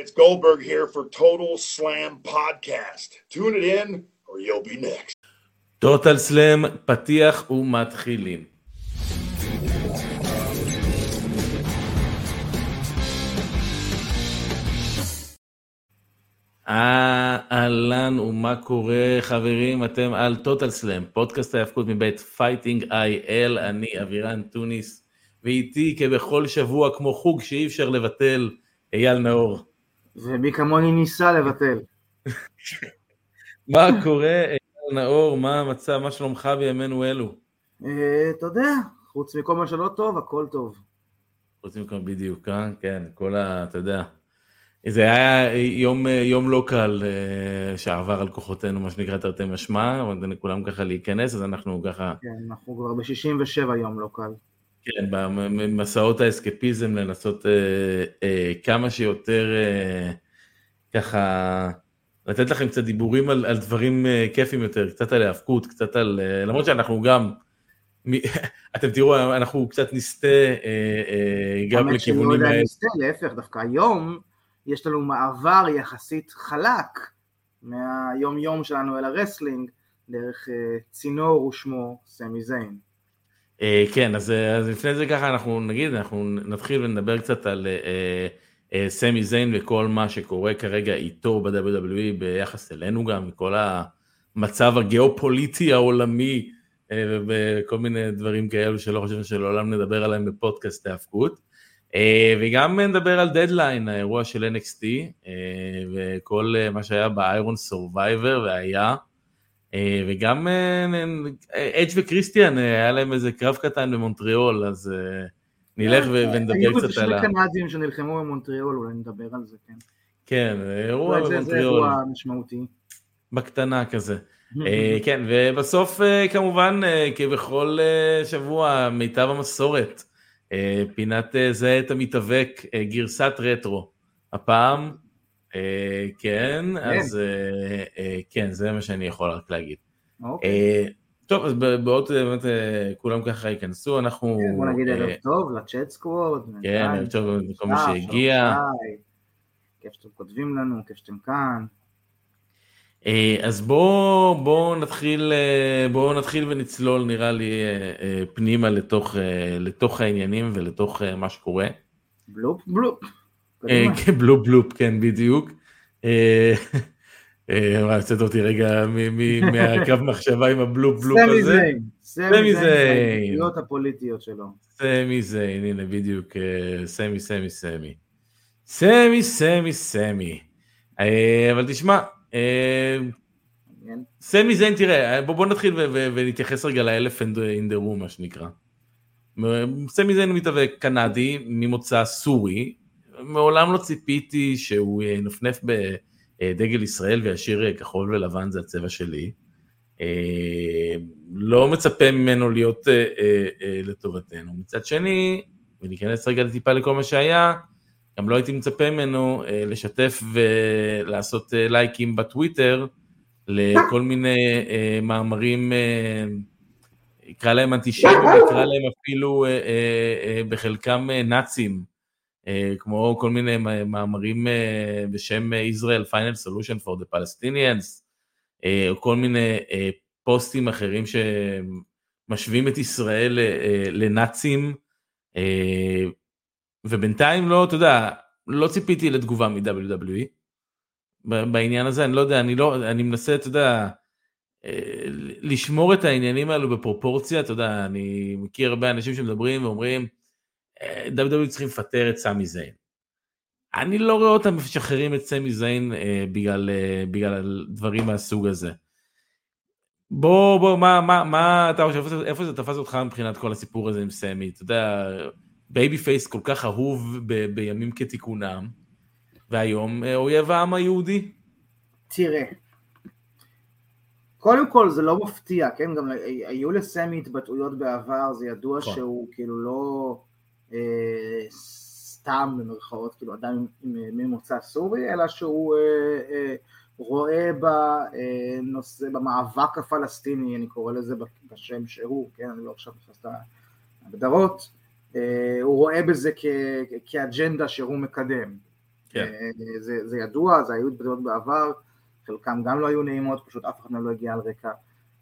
It's Goldberg here for Total Slam Podcast. Tune it in or you'll be next. טוטל סלאם, פתיח ומתחילים. אהלן ומה קורה חברים, אתם על טוטל סלאם, פודקאסט ההאבקות מבית Fighting IL, אני אבירן טוניס, ואיתי כבכל שבוע כמו חוג שאי אפשר לבטל, אייל נאור. ומי כמוני ניסה לבטל. מה קורה אייל נאור, מה המצב, מה שלומך בימינו אלו? אה, אתה יודע, חוץ מכל מה שלא טוב, הכל טוב. חוץ מכל בדיוק, אה? כן, כל ה... אתה יודע. זה היה יום, יום לא קל אה, שעבר על כוחותינו, מה שנקרא תרתי משמע, אבל כולם ככה להיכנס, אז אנחנו ככה... כן, אנחנו כבר ב-67 יום לא קל. כן, במסעות האסקפיזם לנסות אה, אה, כמה שיותר אה, ככה, לתת לכם קצת דיבורים על, על דברים אה, כיפים יותר, קצת על היאבקות, קצת על... אה, למרות שאנחנו גם... מ, אתם תראו, אנחנו קצת נסטה אה, אה, גם לכיוונים האלה. נסטה, להפך, דווקא היום יש לנו מעבר יחסית חלק מהיום יום שלנו אל ה wrestling, דרך אה, צינור ושמו סמי זיין. אה, כן, אז, אה, אז לפני זה ככה אנחנו נגיד, אנחנו נתחיל ונדבר קצת על סמי זיין וכל מה שקורה כרגע איתו ב-WWE ביחס אלינו גם, כל המצב הגיאופוליטי העולמי וכל מיני דברים כאלו שלא חושבים שלעולם נדבר עליהם בפודקאסט ההאבקות. וגם נדבר על דדליין, האירוע של NXT וכל מה שהיה ב Iron Survivor והיה. אה, וגם אדג' אה, וקריסטיאן, אה, היה להם איזה קרב קטן במונטריאול, אז נלך ונדבר קצת על ה... היו שני קנדים שנלחמו במונטריאול, אולי נדבר על זה, כן. כן, אירוע במונטריאול. זה אירוע משמעותי. בקטנה כזה. כן, ובסוף כמובן, כבכל שבוע, מיטב המסורת, פינת זה את המתאבק, גרסת רטרו. הפעם כן, כן, אז אה, אה, כן, זה מה שאני יכול רק להגיד. אוקיי. טוב, אז בעוד באמת כולם ככה ייכנסו, אנחנו... כן, בוא נגיד ערב טוב לצ'אט סקווד. כן, ערב טוב לכל מי שהגיע. כיף שאתם כותבים לנו, כיף שאתם כאן. אז בואו בוא נתחיל, בוא נתחיל ונצלול נראה לי פנימה לתוך, לתוך העניינים ולתוך מה שקורה. בלופ בלופ. כן, בלופ בלופ, כן, בדיוק. הוצאת אותי רגע מהקו מחשבה עם הבלופ בלופ הזה. סמי זיין. סמי זיין. הפעילויות הפוליטיות שלו. סמי זיין, הנה בדיוק, סמי, סמי, סמי. סמי, סמי, סמי. אבל תשמע, סמי זיין, תראה, בוא נתחיל ונתייחס רגע ל elephant in the room, מה שנקרא. סמי זיין מתאבק קנדי ממוצא סורי, מעולם לא ציפיתי שהוא ינפנף בדגל ישראל וישיר כחול ולבן זה הצבע שלי. אה, לא מצפה ממנו להיות אה, אה, לטובתנו. מצד שני, וניכנס רגע טיפה לכל מה שהיה, גם לא הייתי מצפה ממנו לשתף ולעשות לייקים בטוויטר לכל מיני מאמרים, נקרא להם אנטישמים, נקרא להם אפילו בחלקם נאצים. אה, כמו כל מיני מאמרים אה, בשם Israel Final Solution for the Palestinians, אה, או כל מיני פוסטים אחרים שמשווים את ישראל לנאצים, ובינתיים לא, אתה יודע, לא ציפיתי לתגובה מ-WWE בעניין הזה, אני לא יודע, אני לא, אני מנסה, אתה יודע, לשמור את העניינים האלו בפרופורציה, אתה יודע, אני מכיר הרבה אנשים שמדברים ואומרים, WWE צריכים לפטר את סמי זיין. אני לא רואה אותם משחררים את סמי זיין אה, בגלל, אה, בגלל דברים מהסוג הזה. בוא, בוא, מה, מה, מה אתה חושב, איפה, איפה זה תפס אותך מבחינת כל הסיפור הזה עם סמי? אתה יודע, babyface כל כך אהוב ב, בימים כתיקונם, והיום אה, אויב העם היהודי? תראה, קודם כל זה לא מפתיע, כן? גם היו לסמי התבטאויות בעבר, זה ידוע נכון. שהוא כאילו לא... אה, סתם במרכאות, כאילו אדם ממוצא סורי, אלא שהוא אה, אה, רואה בנושא, במאבק הפלסטיני, אני קורא לזה בשם שהוא, כן, אני לא עכשיו נכנס להגדרות, הוא רואה בזה כ, כאג'נדה שהוא מקדם. כן. זה, זה ידוע, זה היו התבטאויות בעבר, חלקם גם לא היו נעימות, פשוט אף אחד לא הגיע על רקע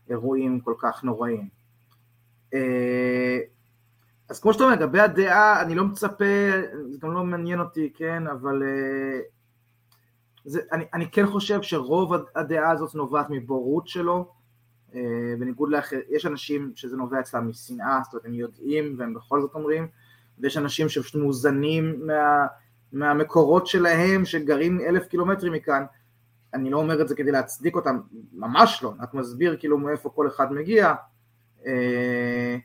אירועים כל כך נוראים. אז כמו שאתה אומר, לגבי הדעה, אני לא מצפה, זה גם לא מעניין אותי, כן, אבל זה, אני, אני כן חושב שרוב הדעה הזאת נובעת מבורות שלו, אה, בניגוד לאחר, יש אנשים שזה נובע אצלם משנאה, זאת אומרת הם יודעים והם בכל זאת אומרים, ויש אנשים שפשוט מאוזנים מה, מהמקורות שלהם שגרים אלף קילומטרים מכאן, אני לא אומר את זה כדי להצדיק אותם, ממש לא, רק מסביר כאילו מאיפה כל אחד מגיע, אה,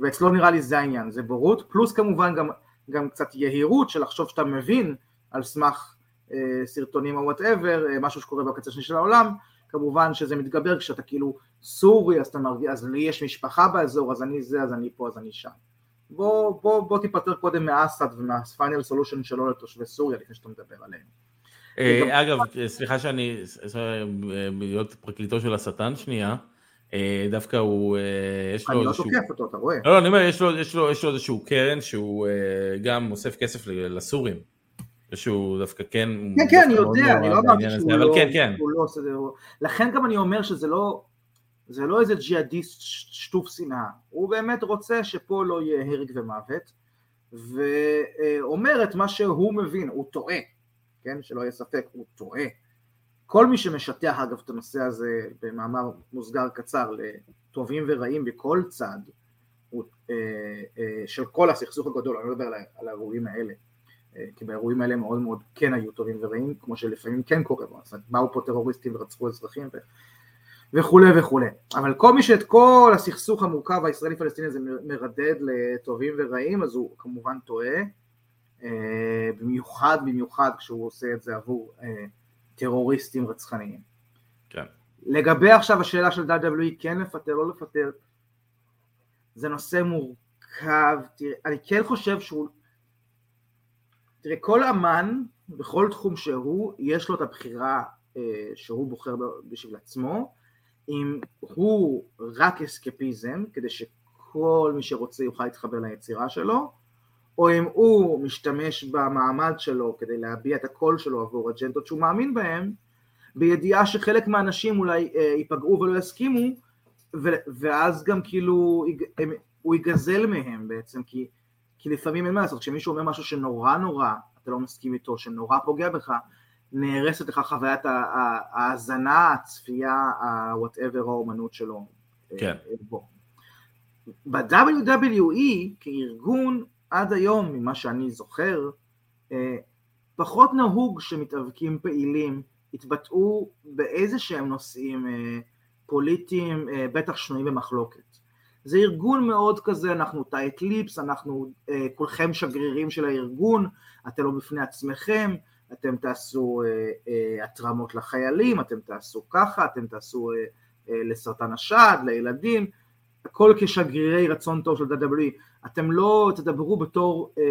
ואצלו נראה לי זה העניין, זה בורות, פלוס כמובן גם, גם קצת יהירות של לחשוב שאתה מבין על סמך אה, סרטונים או whatever, משהו שקורה בקצה השני של העולם, כמובן שזה מתגבר כשאתה כאילו סורי, אז אתה מרגיש, אז לי יש משפחה באזור, אז אני זה, אז אני פה, אז אני שם. בוא, בוא, בוא תיפטר קודם מאסד ומה final solution שלו לתושבי סוריה לפני שאתה מדבר עליהם. אה, אגב, סליחה שאני, להיות פרקליטו של השטן שנייה, אה, דווקא הוא, אה, יש לו איזשהו... אני לא תוקף אותו, אתה רואה. לא, לא, אני אומר, יש לו איזשהו קרן שהוא גם אוסף כסף לסורים. שהוא דווקא כן... כן, כן, אני יודע, אני לא אמרתי שהוא לא... כן, כן. לא זה... לכן גם אני אומר שזה לא... זה לא איזה ג'יהאדיסט שטוף שנאה, הוא באמת רוצה שפה לא יהיה הרג ומוות, ואומר את מה שהוא מבין, הוא טועה, כן, שלא יהיה ספק, הוא טועה. כל מי שמשטח אגב את הנושא הזה במאמר מוסגר קצר לטובים ורעים בכל צד, אה, אה, של כל הסכסוך הגדול, אני לא מדבר על האירועים האלה, אה, כי באירועים האלה מאוד מאוד כן היו טובים ורעים, כמו שלפעמים כן קורה, אומרת, באו פה טרוריסטים ורצחו אזרחים ו... וכולי וכולי. אבל כל מי שאת כל הסכסוך המורכב הישראלי-פלסטיני הזה מרדד לטובים ורעים, אז הוא כמובן טועה, במיוחד במיוחד כשהוא עושה את זה עבור טרוריסטים רצחניים. כן. לגבי עכשיו השאלה של WWE, כן לפטר, לא לפטר, זה נושא מורכב, תראה, אני כן חושב שהוא תראה, כל אמן, בכל תחום שהוא, יש לו את הבחירה אה, שהוא בוחר בשביל עצמו, אם הוא רק אסקפיזם, כדי שכל מי שרוצה יוכל להתחבר ליצירה שלו, או אם הוא משתמש במעמד שלו כדי להביע את הקול שלו עבור אג'נדות שהוא מאמין בהן, בידיעה שחלק מהאנשים אולי אה, ייפגעו ולא יסכימו, ואז גם כאילו הוא יגזל מהם בעצם, כי כי לפעמים אין מה לעשות, כשמישהו אומר משהו שנורא נורא, אתה לא מסכים איתו, שנורא פוגע בך, נהרסת לך חוויית ההאזנה, הצפייה, ה-whatever האומנות שלו. אה, כן. בו. ב-WWE כארגון עד היום, ממה שאני זוכר, אה, פחות נהוג שמתאבקים פעילים יתבטאו באיזה שהם נושאים אה, פוליטיים, בטח שנויים במחלוקת. זה ארגון מאוד כזה, אנחנו טייט ליפס, אנחנו אה, כולכם שגרירים של הארגון, אתם לא בפני עצמכם, אתם תעשו אה, אה, התרמות לחיילים, אתם תעשו ככה, אתם תעשו אה, אה, לסרטן השד, לילדים, הכל כשגרירי רצון טוב של WWE, אתם לא תדברו בתור אה,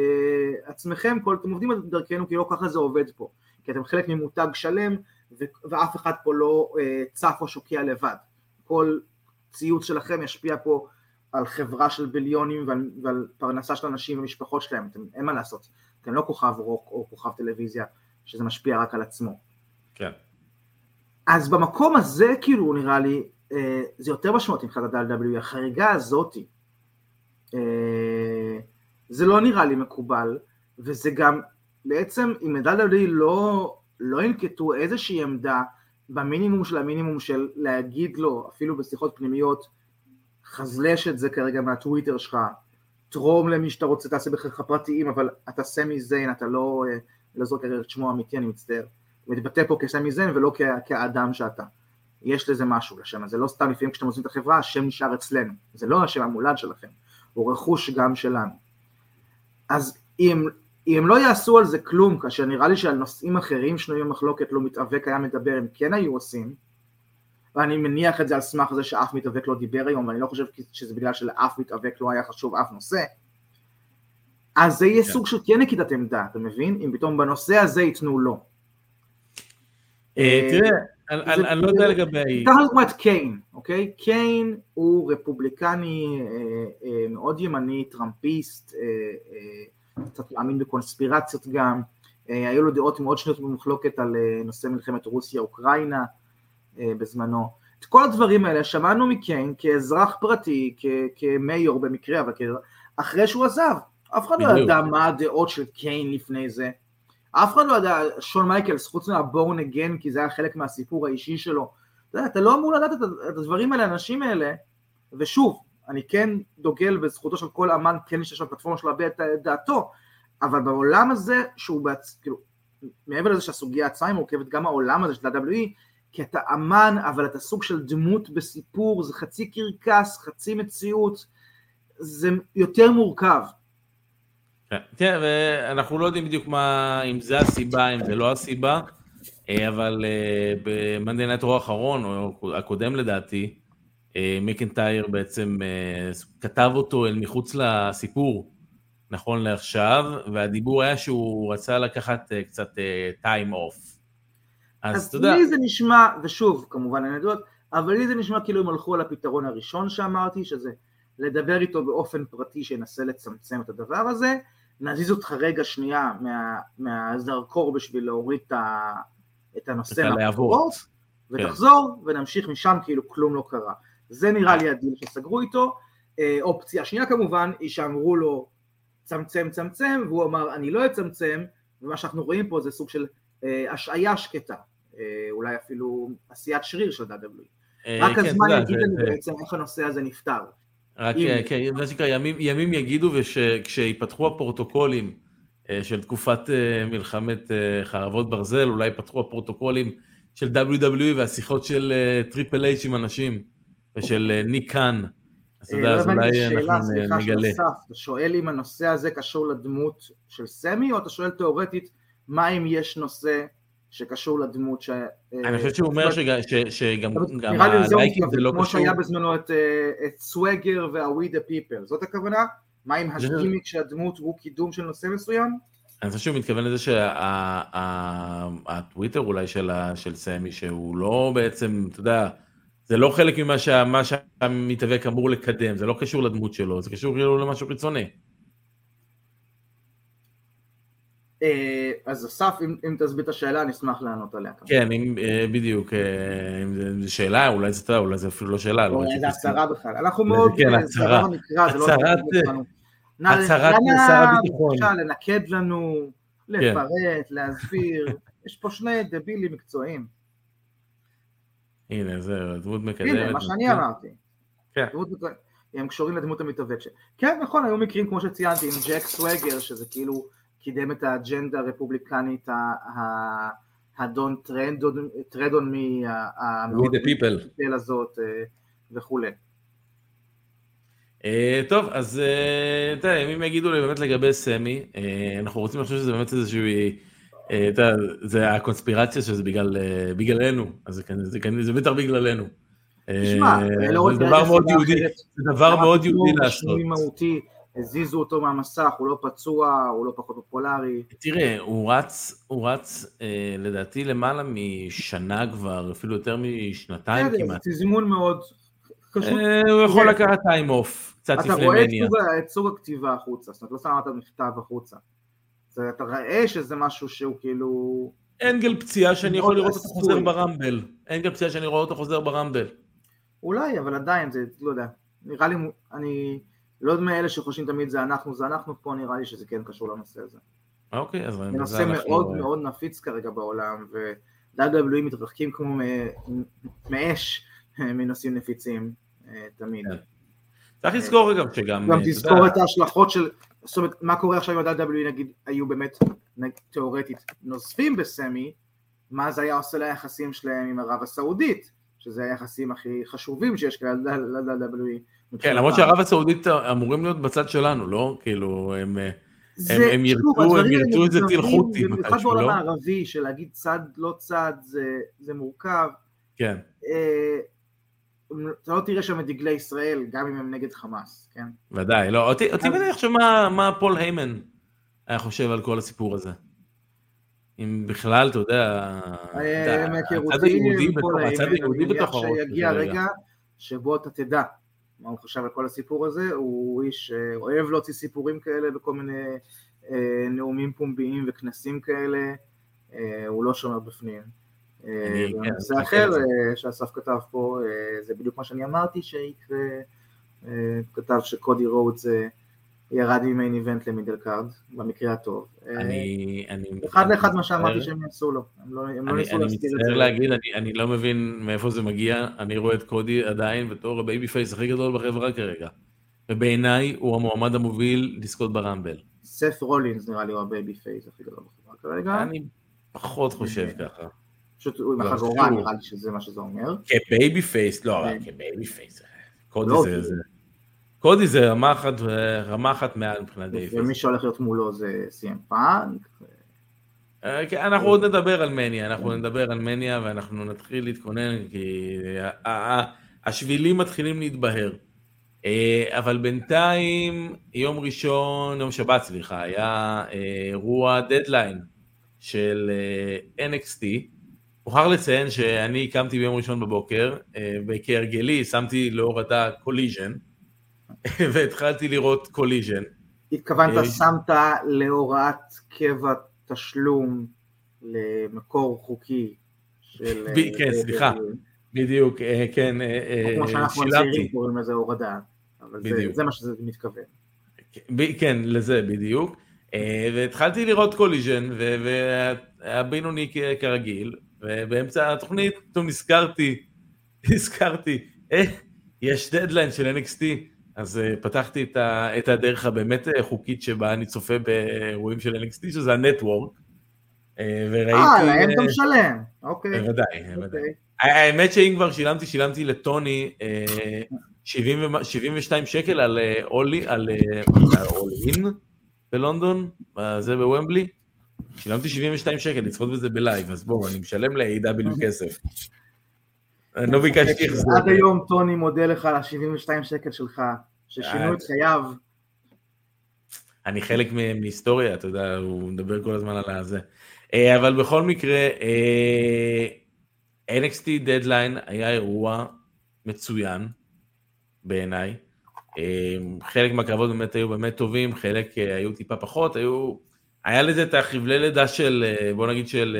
עצמכם, כל, אתם עובדים דרכנו כי לא ככה זה עובד פה, כי אתם חלק ממותג שלם ו, ואף אחד פה לא אה, צף או שוקע לבד, כל ציוץ שלכם ישפיע פה על חברה של ביליונים ועל, ועל פרנסה של אנשים ומשפחות שלהם, אתם, אין מה לעשות, אתם לא כוכב רוק או כוכב טלוויזיה שזה משפיע רק על עצמו. כן. אז במקום הזה כאילו נראה לי זה יותר משמעותי מבחינת ה-W, החריגה הזאתי אה, זה לא נראה לי מקובל וזה גם בעצם אם ה-W לא, לא ינקטו איזושהי עמדה במינימום של המינימום של להגיד לו אפילו בשיחות פנימיות חזלש את זה כרגע מהטוויטר שלך, תרום למי שאתה רוצה, תעשה בחייך פרטיים, אבל אתה סמי זיין, אתה לא, אה, לא זוכר את שמו האמיתי, אני מצטער. מתבטא פה כסמי זיין ולא כאדם שאתה. יש לזה משהו לשם הזה, לא סתם לפעמים כשאתם עושים את החברה, השם נשאר אצלנו, זה לא השם המולד שלכם, הוא רכוש גם שלנו. אז אם, אם הם לא יעשו על זה כלום, כאשר נראה לי שעל נושאים אחרים שנויים במחלוקת לא מתאבק היה מדבר, הם כן היו עושים, ואני מניח את זה על סמך זה שאף מתאבק לא דיבר היום, ואני לא חושב שזה בגלל שלאף מתאבק לא היה חשוב אף נושא, אז זה יהיה כן. סוג של כן נקיטת עמדה, אתה מבין? אם פתאום בנושא הזה ייתנו לו. אה, אה, תראה, אני לא יודע לגבי... קח לדוגמא את קיין, אוקיי? קיין הוא רפובליקני אה, מאוד ימני, טראמפיסט, קצת מאמין בקונספירציות גם, היו לו דעות מאוד שנויות במחלוקת על נושא מלחמת רוסיה-אוקראינה בזמנו. את כל הדברים האלה שמענו מקיין כאזרח פרטי, כמייור במקרה, אבל אחרי שהוא עזב. אף אחד לא ידע מה הדעות של קיין לפני זה. אף אחד לא ידע, שון מייקלס, חוץ מהבורן הגן, כי זה היה חלק מהסיפור האישי שלו. אתה, יודע, אתה לא אמור לדעת את הדברים האלה, האנשים האלה, ושוב, אני כן דוגל בזכותו של כל אמן, כן יש שם פלטפורמה שלו להביע את דעתו, אבל בעולם הזה, שהוא בעצ... כאילו, מעבר לזה שהסוגיה עצמה היא מורכבת, גם העולם הזה של WWE, כי אתה אמן, אבל אתה סוג של דמות בסיפור, זה חצי קרקס, חצי מציאות, זה יותר מורכב. כן, ואנחנו לא יודעים בדיוק מה, אם זה הסיבה, אם זה לא הסיבה, אה, אבל אה, במאנדי נטרו האחרון, או הקודם לדעתי, אה, מקנטייר בעצם כתב אותו אל מחוץ לסיפור, נכון לעכשיו, והדיבור היה שהוא רצה לקחת קצת time off. אז אתה יודע... אז לי זה נשמע, ושוב, כמובן אין עדות, אבל לי זה נשמע כאילו הם הלכו על הפתרון הראשון שאמרתי, שזה לדבר איתו באופן פרטי שינסה לצמצם את הדבר הזה, נזיז אותך רגע שנייה מה, מהזרקור בשביל להוריד את, ה, את הנושא מהפתרונות, ותחזור כן. ונמשיך משם כאילו כלום לא קרה. זה נראה לי הדיל שסגרו איתו. אה, אופציה שנייה כמובן היא שאמרו לו צמצם צמצם והוא אמר אני לא אצמצם ומה שאנחנו רואים פה זה סוג של אה, השעיה שקטה אה, אולי אפילו עשיית שריר של WWE רק כן, הזמן יגיד לנו בעצם איך הנושא הזה נפתר רק, אם... כן, מה שנקרא, ימים, ימים יגידו, וכשיפתחו הפרוטוקולים אה, של תקופת אה, מלחמת אה, חרבות ברזל, אולי יפתחו הפרוטוקולים של WWE והשיחות של טריפל אייץ' עם אנשים, ושל ניק קאן. אז אתה יודע, אז אולי אנחנו נגלה. אתה שואל אם הנושא הזה קשור לדמות של סמי, או אתה שואל תאורטית, מה אם יש נושא שקשור לדמות ש... אני חושב שהוא אומר שגם הלייקים זה לא קשור. כמו שהיה בזמנו את סוואגר וה- We the People, זאת הכוונה? מה עם הגימיק של הדמות הוא קידום של נושא מסוים? אני חושב שהוא מתכוון לזה שהטוויטר אולי של סמי, שהוא לא בעצם, אתה יודע, זה לא חלק ממה שהמתאבק אמור לקדם, זה לא קשור לדמות שלו, זה קשור כאילו למשהו חיצוני. אה, אז אסף, אם, אם תסביר את השאלה, אני אשמח לענות עליה. כן, אם, אה, בדיוק, אה, אם זו שאלה, אולי זה, אולי זה אפילו לא שאלה. לא זה הצהרה בכלל. אנחנו מאוד, כן, הצהרה. לא הצהרת, הצהרת שר הביטחון. לנקד לנו, כן. לפרט, להסביר. יש פה שני דבילים מקצועיים. הנה, זה דמות מקדמת. הנה, מה שאני אמרתי. כן. הם קשורים לדמות המתאבק. כן, נכון, היו מקרים כמו שציינתי עם ג'ק סווגר, שזה כאילו... קידם את האג'נדה הרפובליקנית האדון טרדון מהפיפל הזאת אה, וכולי. אה, טוב, אז אה, יודע, אם יגידו לי באמת לגבי סמי, אנחנו רוצים לחשוב שזה באמת איזשהו, אתה יודע, זה הקונספירציה שזה בגלל, בגללנו, אז זה בטח בגללנו. תשמע, זה דבר מאוד יהודי, זה דבר מאוד יהודי לעשות. הזיזו אותו מהמסך, הוא לא פצוע, הוא לא פחות פופולרי. תראה, הוא רץ, הוא רץ אה, לדעתי למעלה משנה כבר, אפילו יותר משנתיים כמעט. זה תזמון מאוד. אה, הוא יכול לקחת טיים אוף, קצת לפני מניה. אתה רואה את סוג הכתיבה החוצה, זאת אומרת, לא שמת מכתב החוצה. אתה רואה שזה משהו שהוא כאילו... אנגל פציעה שאני יכול לראות אותו חוזר ברמבל. אנגל פציעה שאני רואה אותו חוזר ברמבל. אולי, אבל עדיין, זה, לא יודע. נראה לי, אני... לא מאלה שחושבים תמיד זה אנחנו, זה אנחנו, פה נראה לי שזה כן קשור לנושא הזה. אוקיי, אז... זה נושא מאוד לא... מאוד נפיץ כרגע בעולם, ו-WWE מתרחקים כמו מאש מנושאים נפיצים, אה, תמיד. כן. צריך לזכור גם שגם... גם תזכור את ההשלכות של, זאת אומרת, מה קורה עכשיו אם ה-WWE נגיד היו באמת, תיאורטית, נוזפים בסמי, מה זה היה עושה ליחסים שלהם עם ערב הסעודית, שזה היחסים הכי חשובים שיש כאלה ל-WWE. כן, למרות שערב הסעודית אמורים להיות בצד שלנו, לא? כאילו, הם... הם ירצו, הם ירצו את זה טיל חוטי. במיוחד בעולם לא? הערבי, של להגיד צד לא צד, זה מורכב. כן. אה, אתה לא תראה שם את דגלי ישראל, גם אם הם נגד חמאס, כן? ודאי, לא, אותי מעניין עכשיו מה פול היימן היה חושב על כל הסיפור הזה. אם בכלל, אתה יודע, אה, הצד היהודי בתוך הראש. שיגיע רגע שבו אתה תדע מה הוא חשב על כל הסיפור הזה, הוא איש אוהב להוציא סיפורים כאלה בכל מיני נאומים פומביים וכנסים כאלה, הוא לא שומר בפנים. כן, אחר שאסף כתב פה, זה בדיוק מה שאני אמרתי שיקרה, כתב שקודי רודס ירד מ- main event ל- mid card, במקרה הטוב. אני... אחד לאחד מה שאמרתי שהם יעשו לו, הם לא, לא ניסו להסתיר את זה. אני מצטער להגיד, אני לא מבין מאיפה זה מגיע, אני רואה את קודי עדיין בתור ה- babyface הכי גדול בחברה כרגע. ובעיניי הוא המועמד המוביל לזכות ברמבל. סף רולינס נראה לי הוא ה- babyface הכי גדול בחברה כרגע. אני פחות חושב ככה. פשוט הוא עם לא, החגורה נראה לי שזה מה שזה אומר. כ- babyface, לא, אבל כ- babyface. קודי לא, זה... קודי זה רמה אחת, רמה אחת מעל מבחינת דייוויס. ומי שהולך להיות מולו זה סי.אם פאנק. אה, כן, אנחנו עוד נדבר על מניה, אנחנו נדבר על מניה ואנחנו נתחיל להתכונן כי השבילים מתחילים להתבהר. אה, אבל בינתיים, יום ראשון, יום שבת סליחה, היה אה, אירוע דדליין של NXT. מוכרח לציין שאני קמתי ביום ראשון בבוקר, וכהרגלי שמתי להורדה קוליז'ן. והתחלתי לראות קוליז'ן. התכוונת אה, שמת להוראת קבע תשלום למקור חוקי של... כן, אה, סליחה, בדיוק, אה, כן, שילמתי. כמו שאנחנו הצעירים קוראים לזה הורדה, אבל זה מה שזה מתכוון. כן, לזה בדיוק. והתחלתי לראות קוליז'ן, והיה בינוני כרגיל, ובאמצע התוכנית פתאום נזכרתי, נזכרתי, יש דדליין של NXT, אז uh, פתחתי את, ה, את הדרך הבאמת אה, חוקית שבה אני צופה באירועים של NXT, שזה הנטוורק. אה, וראיתי... אה, להם אתה משלם, אוקיי. בוודאי, אוקיי. בוודאי. האמת שאם כבר שילמתי, שילמתי לטוני 70, 72 שקל על אולי, על אולין בלונדון, זה בוומבלי. שילמתי 72 שקל לצפות בזה בלייב, אז בואו, אני משלם ל-AW כסף. אני לא ביקשתי החזר. עד היום טוני מודה לך על ה-72 שקל שלך, ששינו את חייו. אני חלק מהיסטוריה, אתה יודע, הוא מדבר כל הזמן על הזה. אה, אבל בכל מקרה, אה, NXT Deadline היה אירוע מצוין בעיניי. אה, חלק מהקרבות באמת היו באמת טובים, חלק היו טיפה פחות, היו... היה לזה את החבלי לידה של, בוא נגיד של...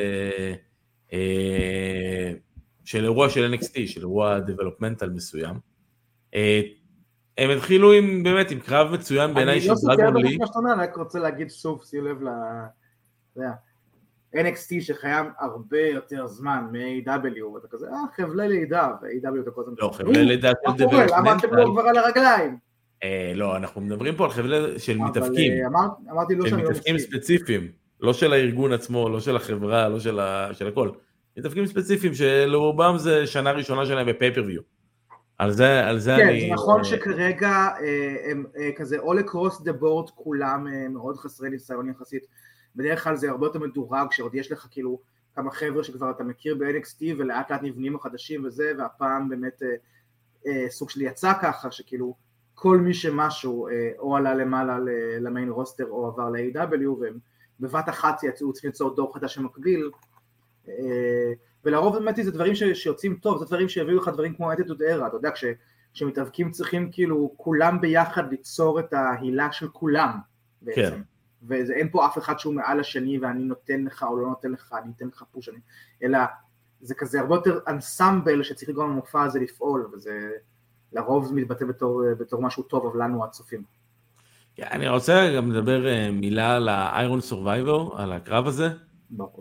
של אירוע של NXT, של אירוע דבלופמנטל מסוים. אה, הם התחילו עם, באמת, עם קרב מצוין בעיניי של דרגון לי. אני לא סותר את אני רק רוצה להגיד שוב, שים לב ל... NXT שחייב הרבה יותר זמן מ-AW, ואתה כזה, אה, חבלי לידה, ו-AW אתה כל הזמן... לא, חבלי לידה של דבלופמנטל. למה אתם לא כבר על הרגליים? אה, לא, אנחנו מדברים פה על חבלי של מתאבקים. אמרתי לא שאני לא מסכים. של מתאבקים ספציפיים, לא של הארגון עצמו, לא של החברה, לא של הכל. מתאבקים ספציפיים שלרובם זה שנה ראשונה שלהם בפייפריוויו. על זה, על זה כן, אני... כן, זה נכון שכרגע אה, הם אה, כזה all across the board כולם אה, מאוד חסרי ניסיון יחסית. בדרך כלל זה הרבה יותר מדורג, שעוד יש לך כאילו כמה חבר'ה שכבר אתה מכיר ב-NXT ולאט לאט נבנים החדשים וזה, והפעם באמת סוג של יצא ככה, שכאילו כל מי שמשהו או עלה למעלה למיין רוסטר או עבר ל-AW והם בבת אחת יצאו צריכים ליצור דור חדש שמקביל אה, ולרוב באמת זה דברים שיוצאים טוב, זה דברים שהביאו לך דברים כמו אטיטוד ארה, אתה יודע, כשמתאבקים צריכים כאילו כולם ביחד ליצור את ההילה של כולם בעצם. כן. ואין פה אף אחד שהוא מעל השני ואני נותן לך או לא נותן לך, אני אתן לך פוש, אני... אלא זה כזה הרבה יותר אנסמבל שצריך לגרום למופע הזה לפעול, וזה לרוב זה מתבטא בתור, בתור משהו טוב אבל לנו הצופים. כן, אני רוצה גם לדבר אה, מילה על ה-Iron Survivor, על הקרב הזה.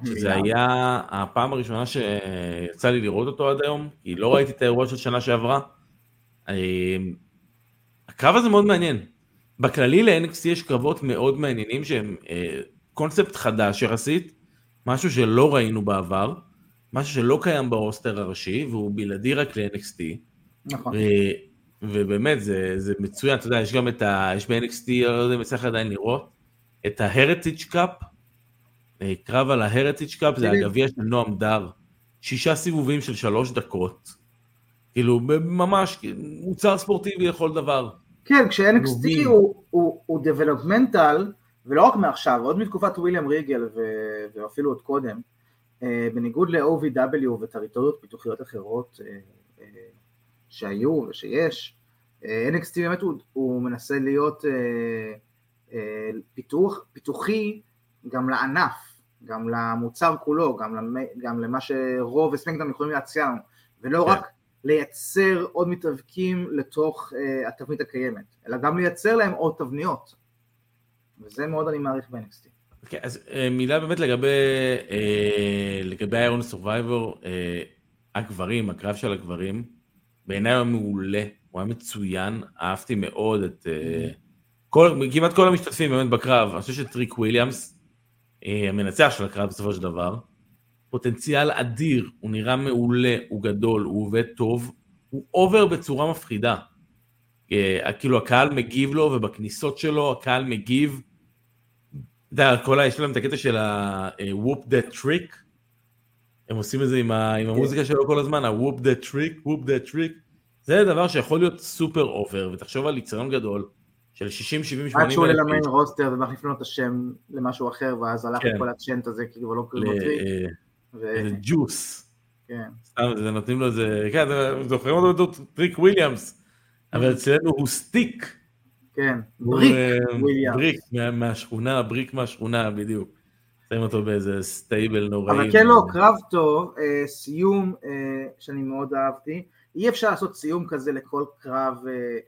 שזה היה הפעם הראשונה שיצא לי לראות אותו עד היום, כי לא ראיתי את האירוע של שנה שעברה. אמ, הקרב הזה מאוד מעניין. בכללי ל-NXT יש קרבות מאוד מעניינים שהם אה, קונספט חדש יחסית, משהו שלא ראינו בעבר, משהו שלא קיים ברוסטר הראשי, והוא בלעדי רק ל-NXT. נכון. ובאמת זה, זה מצוין, אתה יודע, יש גם את ה... יש ב-NXT, לא יודע אם יצא לך עדיין לראות, את ה-Heritage Cup, אה, קרב על ההרטיג' קאפ זה הגביע של נועם דר, שישה סיבובים של שלוש דקות, כאילו ממש מוצר ספורטיבי לכל דבר. כן, כש-NXT הוא, הוא, הוא developmental, ולא רק מעכשיו, עוד מתקופת וויליאם ריגל ו- ואפילו עוד קודם, אה, בניגוד ל-OVW וטריטוריות פיתוחיות אחרות אה, שהיו ושיש, NXT באמת הוא, הוא מנסה להיות פיתוח, פיתוחי גם לענף, גם למוצר כולו, גם, למ, גם למה שרוב וסמקדאם יכולים להציע לנו, ולא כן. רק לייצר עוד מתאבקים לתוך uh, התבנית הקיימת, אלא גם לייצר להם עוד תבניות. וזה מאוד אני מעריך ב-NXT. Okay, אוקיי, אז uh, מילה באמת לגבי, uh, לגבי איירון סורווייבור, uh, הגברים, הקרב של הגברים, בעיניי הוא מעולה, הוא היה מצוין, אהבתי מאוד את... Uh, כל, כמעט כל המשתתפים באמת בקרב, אני חושב שטריק וויליאמס, המנצח של הקרב בסופו של דבר, פוטנציאל אדיר, הוא נראה מעולה, הוא גדול, הוא עובד טוב, הוא over בצורה מפחידה. Uh, כאילו הקהל מגיב לו ובכניסות שלו הקהל מגיב. אתה יודע, כל ה... יש להם את הקטע של ה-whoop that trick. הם עושים את זה עם, ה... עם כן. המוזיקה שלו כל הזמן, ה-whoop that trick, whoop that trick. זה דבר שיכול להיות super over, ותחשוב על אצטדיון גדול של 60, 70, 80 אלף. עד שהוא עולה למיין רוסטר ומחליפים לו את השם למשהו אחר, ואז הלך כן. כל ה- chant הזה, כאילו לא כאילו טריק. איזה ג'וס. כן. סתם, זה נותנים לו איזה, כן, זוכרים אותו טריק וויליאמס, אבל אצלנו הוא סטיק. כן, בריק וויליאמס. בריק מהשכונה, בריק מהשכונה, בדיוק. שמים אותו באיזה stable נוראי. אבל כן, לא, קרב טוב, אה, סיום אה, שאני מאוד אהבתי. אי אפשר לעשות סיום כזה לכל קרב, אה,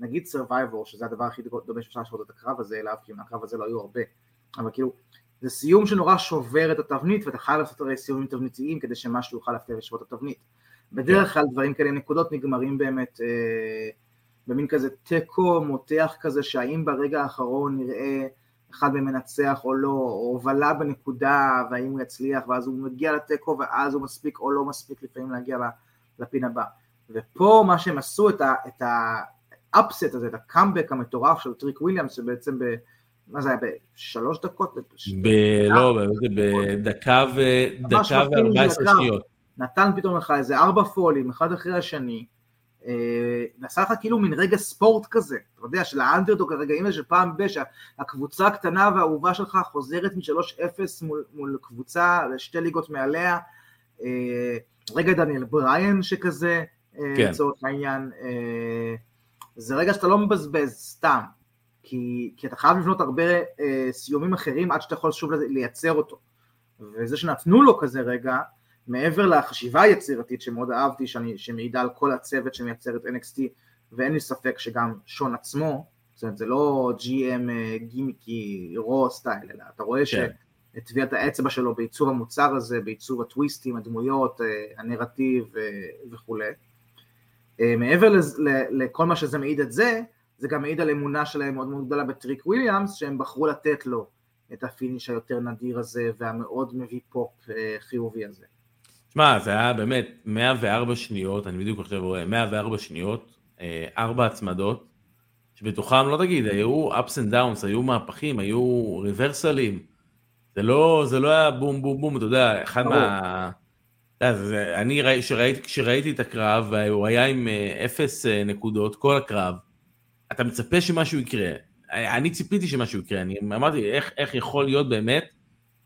נגיד Survivor, שזה הדבר הכי דומה שאפשר להשוות את הקרב הזה אליו, כי מהקרב הזה לא היו הרבה. אבל כאילו, זה סיום שנורא שובר את התבנית ואתה חייב לעשות הרי סיומים תבניתיים כדי שמשהו יוכל להפתיע לשבור את התבנית. בדרך כלל דברים כאלה נקודות נגמרים באמת אה, במין כזה תיקו מותח כזה שהאם ברגע האחרון נראה אחד מהם מנצח או לא, או הובלה בנקודה והאם הוא יצליח ואז הוא מגיע לתיקו ואז הוא מספיק או לא מספיק לפעמים להגיע ל- pin הבא. ופה מה שהם עשו את ה- upset הזה, את הקאמבק המטורף של טריק וויליאמס שבעצם ב... מה זה היה, בשלוש דקות? ב... לא, בדקה וארבע עשרה שניות. נתן פתאום לך איזה ארבע פולים, אחד אחרי השני, אה, ועשה לך כאילו מין רגע ספורט כזה, אתה יודע, של האנדרדוג, הרגעים האלה של פעם ב, שהקבוצה הקטנה והאהובה שלך חוזרת מ-3-0 מול, מול קבוצה לשתי ליגות מעליה, אה, רגע דניאל בריין שכזה, אה, כן. לצורך העניין, זה רגע שאתה לא מבזבז סתם, כי, כי אתה חייב לבנות הרבה אה, סיומים אחרים עד שאתה יכול שוב לייצר אותו. וזה שנתנו לו כזה רגע, מעבר לחשיבה היצירתית שמאוד אהבתי, שאני, שמעידה על כל הצוות שמייצר את NXT, ואין לי ספק שגם שון עצמו, זאת אומרת זה לא GM אה, גימיקי רו סטייל, אלא אתה רואה כן. שאת טביעת האצבע שלו בעיצוב המוצר הזה, בעיצוב הטוויסטים, הדמויות, אה, הנרטיב אה, וכולי. אה, מעבר לכל מה שזה מעיד את זה, זה גם מעיד על אמונה שלהם מאוד מאוד גדולה בטריק וויליאמס, שהם בחרו לתת לו את ה- finish היותר נדיר הזה והמאוד מביא פופ אה, חיובי הזה. שמע, זה היה באמת 104 שניות, אני בדיוק עכשיו רואה, 104 שניות, אה, ארבע הצמדות, שבתוכם, לא תגיד, היו ups and downs, היו מהפכים, היו ריברסלים, זה לא, זה לא היה בום בום בום, אתה יודע, אחד מה... אני כשראיתי את הקרב, הוא היה עם אה, אפס נקודות, כל הקרב, אתה מצפה שמשהו יקרה. אני ציפיתי שמשהו יקרה, אני אמרתי, איך, איך יכול להיות באמת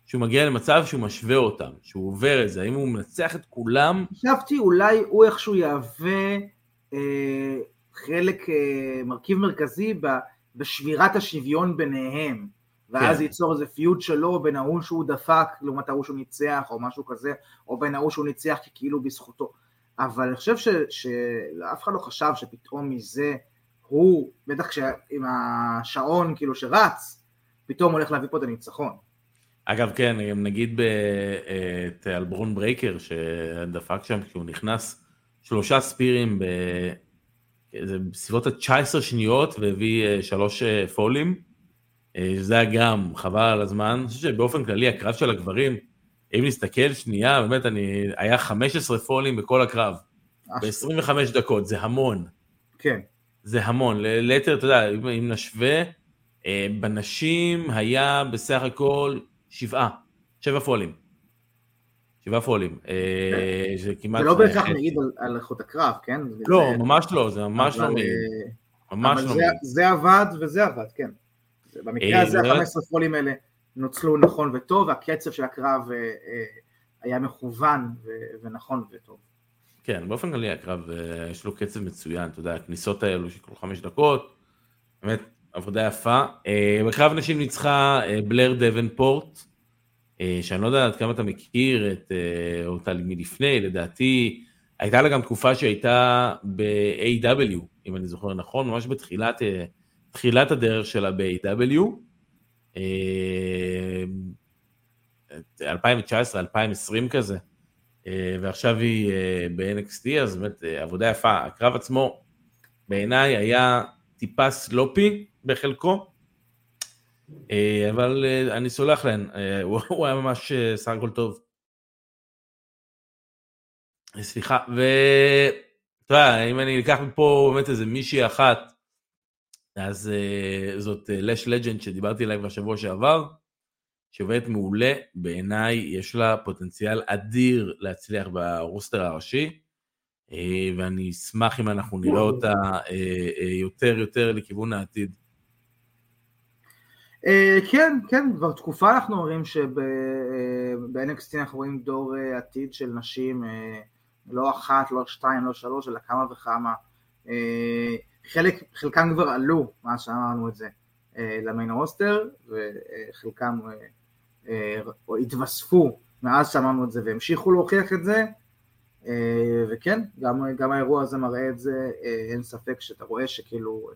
שהוא מגיע למצב שהוא משווה אותם, שהוא עובר את זה, האם הוא מנצח את כולם? חשבתי אולי הוא איכשהו יהווה אה, חלק, אה, מרכיב מרכזי ב, בשבירת השוויון ביניהם, ואז כן. ייצור איזה פיוד שלו בין ההוא שהוא דפק לעומת ההוא שהוא ניצח או משהו כזה, או בין ההוא שהוא ניצח כאילו בזכותו. אבל אני חושב שאף אחד לא חשב שפתאום מזה הוא, בטח עם השעון כאילו שרץ, פתאום הולך להביא פה את הניצחון. אגב כן, נגיד את ברון ברייקר שדפק שם כשהוא נכנס שלושה ספירים בסביבות ה-19 שניות והביא אה, שלוש אה, פולים, אה, זה היה גם חבל על הזמן, אני חושב שבאופן כללי הקרב של הגברים, אם נסתכל שנייה, באמת אני, היה 15 פולים בכל הקרב, ב-25 דקות, זה המון. כן. זה המון, ליתר, אתה יודע, אם נשווה, אה, בנשים היה בסך הכל שבעה, שבע פולים. שבעה פולים. אה, זה כמעט... זה לא בהכרח מעיד על איכות הקרב, כן? לא, ממש לא, זה ממש לא מעיד. אה, ממש לא מעיד. זה עבד וזה עבד, כן. במקרה הזה ה-15 פולים האלה נוצלו נכון וטוב, והקצב של הקרב היה מכוון ונכון וטוב. כן, באופן כללי הקרב אה, יש לו קצב מצוין, אתה יודע, הכניסות האלו שכל חמש דקות, באמת, עבודה יפה. בקרב נשים ניצחה בלר דבנפורט, שאני לא יודע עד כמה אתה מכיר את אותה מלפני, לדעתי הייתה לה גם תקופה שהייתה ב-AW, אם אני זוכר נכון, ממש בתחילת תחילת הדרך שלה ב-AW. 2019-2020 כזה, ועכשיו היא ב-NXT, אז באמת עבודה יפה. הקרב עצמו בעיניי היה טיפה סלופי בחלקו, אבל אני סולח להן, הוא היה ממש סך הכל טוב. סליחה, ואתה יודע, אם אני אקח מפה באמת איזה מישהי אחת, אז uh, זאת לש uh, לג'נד שדיברתי עליה כבר שבוע שעבר, שעובדת מעולה, בעיניי יש לה פוטנציאל אדיר להצליח ברוסטר הראשי, uh, ואני אשמח אם אנחנו נראה אותה יותר יותר לכיוון העתיד. Uh, כן, כן, כבר תקופה אנחנו רואים שב-NXT אנחנו רואים דור עתיד של נשים, לא אחת, לא שתיים, לא שלוש, אלא כמה וכמה. חלק, חלקם כבר עלו, מה שאמרנו את זה, אה, למיין רוסטר, וחלקם אה, אה, התווספו מאז שאמרנו את זה והמשיכו להוכיח את זה, וכן, גם, גם האירוע הזה מראה את זה, אין ספק שאתה רואה שכאילו,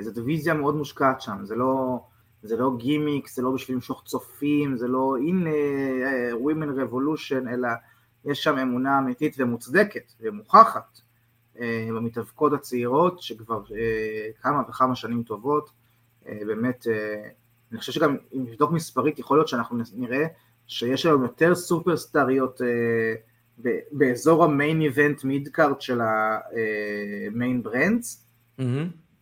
זו דיוויזיה מאוד מושקעת שם, זה לא, זה לא גימיק, זה לא בשביל למשוך צופים, זה לא הנה Women Revolution, אלא יש שם אמונה אמיתית ומוצדקת ומוכחת אה, במתאבקות הצעירות שכבר אה, כמה וכמה שנים טובות, אה, באמת, אני חושב שגם אם נבדוק מספרית יכול להיות שאנחנו נראה שיש היום יותר סופרסטאריות באזור המיין איבנט מיד קארט של המיין ברנדס,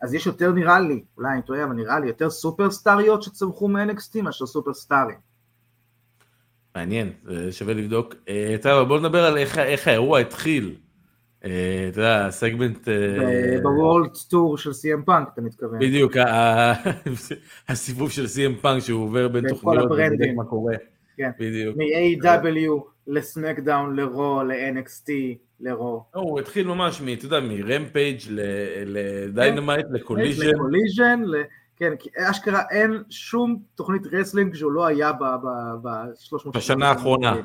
אז יש יותר נראה לי, אולי אני טועה, אבל נראה לי יותר סופרסטאריות שצמחו מ-NXT מאשר סופרסטארים. מעניין, שווה לבדוק. טוב, בואו נדבר על איך האירוע התחיל. אה, אתה יודע, הסגמנט... אה, ב world tour של סי.אם פאנק, אתה מתכוון. בדיוק, הסיבוב של סי.אם פאנק שהוא עובר בין תוכניות ובודק מה קורה. כן. בדיוק. מ-AEW ל-SmackDown, ל-Raw, ל-NXT, ל-Raw. הוא התחיל ממש, אתה יודע, מ-Rampage ל-Dynamite. ל-Collision. ל-Collision, כן, כי אשכרה אין שום תוכנית wrestling שהוא לא היה ב-300... בשנה האחרונה.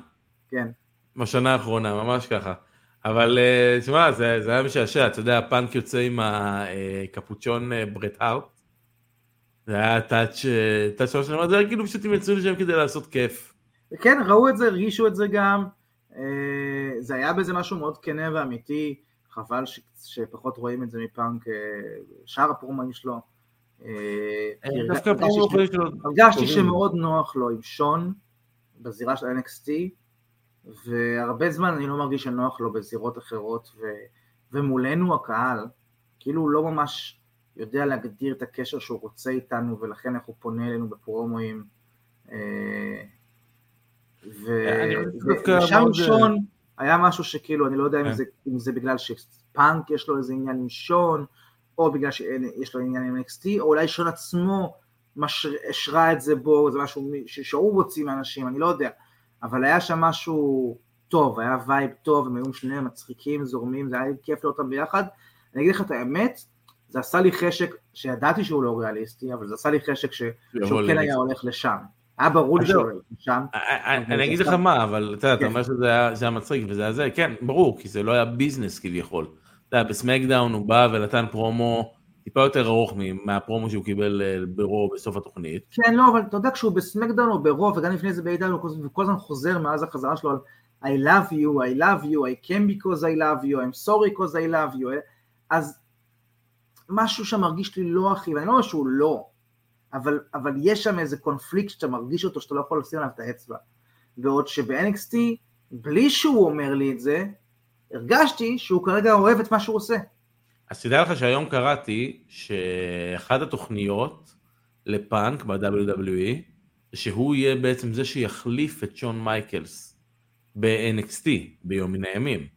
כן. בשנה האחרונה, ממש ככה. אבל אה, תשמע, זה, זה היה משעשע, אתה יודע, הפאנק יוצא עם הקפוצ'ון אה, ברט הארט. זה היה touch אה, touch שלוש שנים, זה היה כאילו פשוט הם יצאו לשם כדי לעשות כיף. כן, ראו את זה, הרגישו את זה גם. זה היה בזה משהו מאוד כנה ואמיתי, חבל ש, שפחות רואים את זה מפאנק, שאר הפרומים שלו. דווקא שלו. הרגשתי שמאוד נוח לו עם שון בזירה של NXT. והרבה זמן אני לא מרגיש שנוח לו בזירות אחרות, ו, ומולנו הקהל, כאילו הוא לא ממש יודע להגדיר את הקשר שהוא רוצה איתנו, ולכן איך הוא פונה אלינו בפרומואים. אה, ושם שון היה משהו שכאילו, אני לא יודע אם כן. זה, אם זה בגלל שפאנק יש לו איזה עניין עם שון, או בגלל שיש לו עניין עם NXT, או אולי שון עצמו השרה את זה בו, זה משהו שהוא מוציא מאנשים, אני לא יודע. אבל היה שם משהו טוב, היה vibe טוב, הם היו שניהם מצחיקים, זורמים, זה היה כיף לראות אותם ביחד. אני אגיד לך את האמת, זה עשה לי חשק, שידעתי שהוא לא ריאליסטי, אבל זה עשה לי חשק שהוא כן היה הולך לשם. היה ברור לי שהוא הולך לשם. אני אגיד לך מה, אבל אתה יודע, אתה כן. אומר שזה היה מצחיק וזה היה זה, כן, ברור, כי זה לא היה ביזנס כביכול. אתה יודע, בסמקדאון הוא בא ונתן פרומו טיפה יותר ארוך מהפרומו שהוא קיבל אה, ברו בסוף התוכנית. כן, לא, אבל אתה יודע, כשהוא בסמקדאון או ברו, וגם לפני זה בעידן, הוא כל הזמן חוזר מאז החזרה שלו על I love you, I love you, I can because I love you, I'm sorry because I love you, אז משהו שם מרגיש לי לא הכי, ואני לא אומר שהוא לא, אבל, אבל יש שם איזה קונפליקט שאתה מרגיש אותו, שאתה לא יכול לשים עליו את האצבע. בעוד שב-NXT, בלי שהוא אומר לי את זה, הרגשתי שהוא כרגע אוהב את מה שהוא עושה. אז תדע לך שהיום קראתי שאחת התוכניות לפאנק ב-WWE, שהוא יהיה בעצם זה שיחליף את שון מייקלס ב-NXT ביום מן הימים.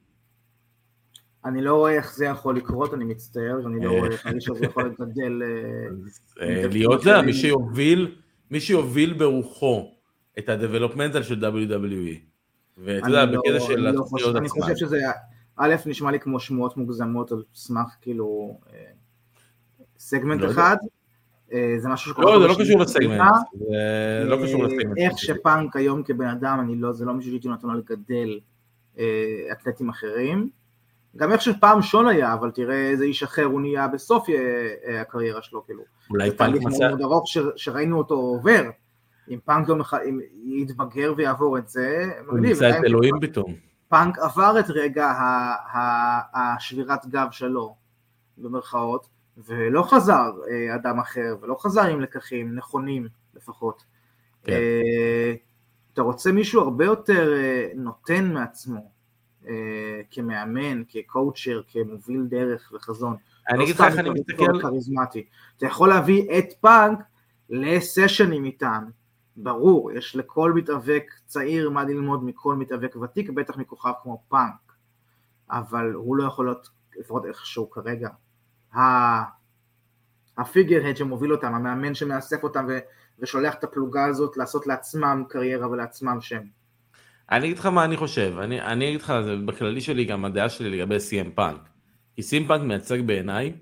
אני לא רואה איך זה יכול לקרות, אני מצטער, אני לא רואה איך הזה יכול לגדל... אה, אה, להיות זה, מי שיוביל, מי שיוביל ברוחו את ה-developmental של WWE. ואתה יודע, לא- בקטע של התוכניות עצמן. אני חושב שזה א', נשמע לי כמו שמועות מוגזמות על סמך כאילו, אה, סגמנט לא אחד, אה, זה משהו שקורה... לא, זה לא קשור לסגמנט. זה לא קשור אה, לסגמנט. איך שפאנק היום כבן אדם, אני לא, זה לא מישהו שהייתי נותן לו לגדל אתלטים אחרים. גם איך שפעם שון היה, אבל תראה איזה איש אחר הוא נהיה בסוף הקריירה שלו, כאילו. אולי זה פאנק תהליך מצא... מאוד ארוך שראינו אותו עובר. אם פאנק יום אחד, אם יתבגר ויעבור את זה, הוא מגניב. נמצא גם את אלוהים פתאום. פאנק עבר את רגע השבירת גב שלו, במרכאות, ולא חזר אה, אדם אחר, ולא חזר עם לקחים נכונים לפחות. כן. אה, אתה רוצה מישהו הרבה יותר אה, נותן מעצמו, כמאמן, כ coacher, כמוביל דרך וחזון. אני לא אגיד לך איך אני מסתכל, כריזמטי. אתה יכול להביא את פאנק לסשנים איתם, ברור, יש לכל מתאבק צעיר מה ללמוד מכל מתאבק ותיק, בטח מכוכב כמו פאנק, אבל הוא לא יכול להיות, לפחות איכשהו כרגע, ה- ה figurehead שמוביל אותם, המאמן שמאסף אותם ו- ושולח את הפלוגה הזאת לעשות לעצמם קריירה ולעצמם שם. אני אגיד לך מה אני חושב, אני, אני אגיד לך, זה בכללי שלי גם הדעה שלי לגבי סי.אם פאנק. כי סי.אם פאנק מייצג בעיניי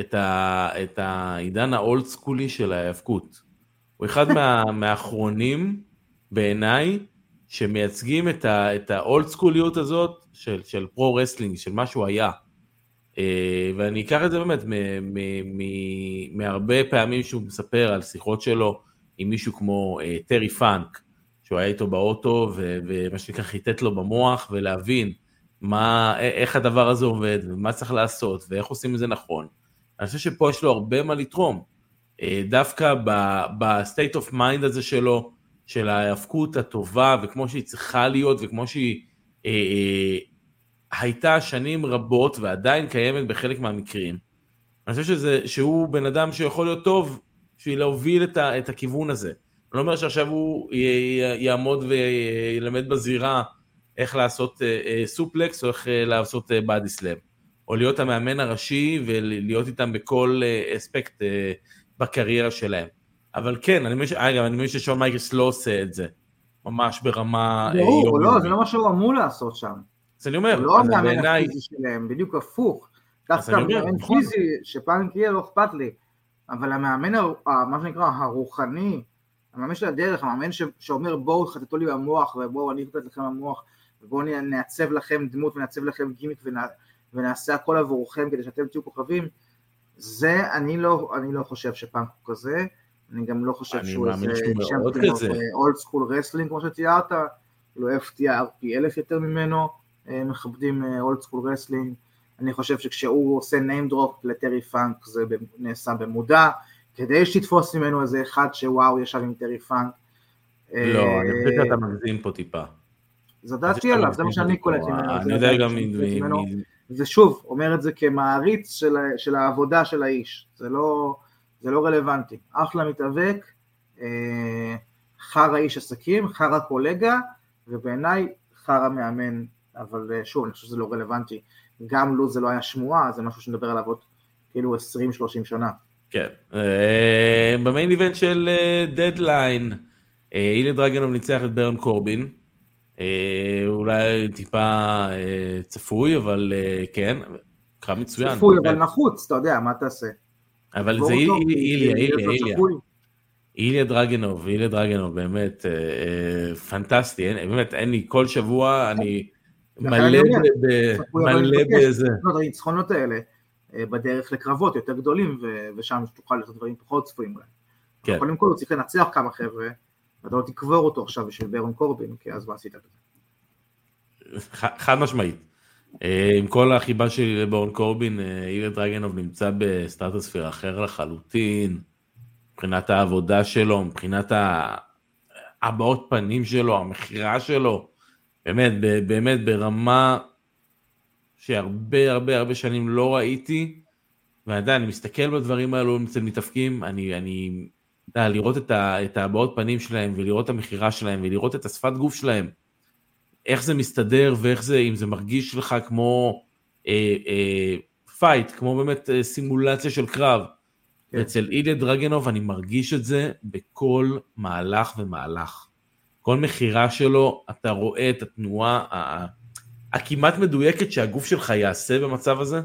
את, ה, את העידן ה old school-י של ההיאבקות. הוא אחד מה, מהאחרונים בעיניי שמייצגים את, ה old school-יות הזאת של, של pro wrestling, של מה שהוא היה. אה, ואני אקח את זה באמת מהרבה פעמים שהוא מספר על שיחות שלו עם מישהו כמו אה, טרי פאנק, שהוא היה איתו באוטו ומה שנקרא חיטט לו במוח ולהבין מה, איך הדבר הזה עובד ומה צריך לעשות ואיך עושים את זה נכון. אני חושב שפה יש לו הרבה מה לתרום. אה, דווקא ב-state of mind הזה שלו, של ההיאבקות הטובה וכמו שהיא צריכה להיות וכמו שהיא אה, אה, הייתה שנים רבות ועדיין קיימת בחלק מהמקרים. אני חושב שזה, שהוא בן אדם שיכול להיות טוב בשביל להוביל את, ה, את הכיוון הזה. אני לא אומר שעכשיו הוא י- י- יעמוד וילמד בזירה איך לעשות אה, אה, סופלקס או איך אה, לעשות אה, סלאם. או להיות המאמן הראשי ולהיות איתם בכל אה, אספקט אה, בקריירה שלהם. אבל כן, אני מבין, אגב, אני מבין ששון מייקלס לא עושה את זה. ממש ברמה... אה, ברור, יומיומית. לא, זה לא מה שהוא אמור לעשות שם. אז אני אומר, לא אז המאמן בעיניי, הפיזי שלהם, בדיוק הפוך. דווקא אני אומר, מאמן נכון. פיזי, שפאנק יהיה, לא אכפת לי. אבל המאמן, מה שנקרא, הרוחני, המאמן של הדרך, המאמן ש- שאומר בואו חטטו לי במוח, ובואו אני אחטט לכם במוח, ובואו נעצב לכם דמות ונעצב לכם גימיק ונע- ונעשה הכל עבורכם כדי שאתם תהיו כוכבים, זה, אני לא, אני לא חושב שפאנק הוא כזה, אני גם לא חושב שהוא איזה צ'מפיון כזה. old school wrestling כמו שתיארת, כאילו FTR פי אלף יותר ממנו, אה, מכבדים old school wrestling, אני חושב שכשהוא עושה name drop לטרי פאנק זה נעשה במודע, כדי שתתפוס ממנו איזה אחד שוואו ישב עם טרי פאנק. לא, אה, אני חושב שאתה מגזים פה טיפה. זו דעתי עליו, זה מה שאני קולט ממנו. אני זה יודע גם ושוב, אומר את זה כמעריץ של, של העבודה של האיש, זה לא, זה לא רלוונטי. אחלה מתאבק, אה, חרא איש עסקים, חרא קולגה, ובעיניי חרא מאמן, אבל אה, שוב, אני חושב שזה לא רלוונטי. גם לו זה לא היה שמועה, זה משהו שנדבר עליו עוד כאילו 20-30 שנה. כן. אה, במיין איבנט של דדליין, אילי דרגנוב ניצח את ברן קורבין. אה, אולי טיפה אה, צפוי, אבל אה, כן, קרב מצוין. צפוי. אבל נחוץ, אתה יודע, מה תעשה? אבל זה איליה, איליה, זה איליה. צפוי. איליה דרגנוב, איליה דרגנוב, באמת אה, אה, פנטסטי, אין- באמת, אין לי, כל שבוע אני מלא אני אומר, ב- ב- צפוי, אבל מלא מתבקש. בזה. לא, את הניצחונות האלה אה, בדרך לקרבות יותר גדולים, ושם תוכל לעשות דברים פחות צפויים אולי. כן. קודם כל הוא צריך לנצח כמה חבר'ה, ואתה לא תקבור אותו עכשיו בשביל ברון קורבין, כי אז מה עשית בזה? חד משמעית. אה, עם כל החיבה שלי לבורן קורבין, אה, איליה דרגנוב נמצא בסטטוספיר אחר לחלוטין, מבחינת העבודה שלו, מבחינת הבעות פנים שלו, המכירה שלו, באמת, באמת ברמה שהרבה הרבה הרבה שנים לא ראיתי, ועדיין, אני מסתכל בדברים האלו אצל מתאפקים, אני, אני, אתה לראות את, ה, את הבעות פנים שלהם, ולראות את המכירה שלהם, ולראות את השפת גוף שלהם, איך זה מסתדר, ואיך זה, אם זה מרגיש לך כמו אה, אה, פייט, כמו באמת אה, סימולציה של קרב. כן. אצל איליה דרגנוב אני מרגיש את זה בכל מהלך ומהלך. כל מכירה שלו, אתה רואה את התנועה הכמעט מדויקת שהגוף שלך יעשה במצב הזה.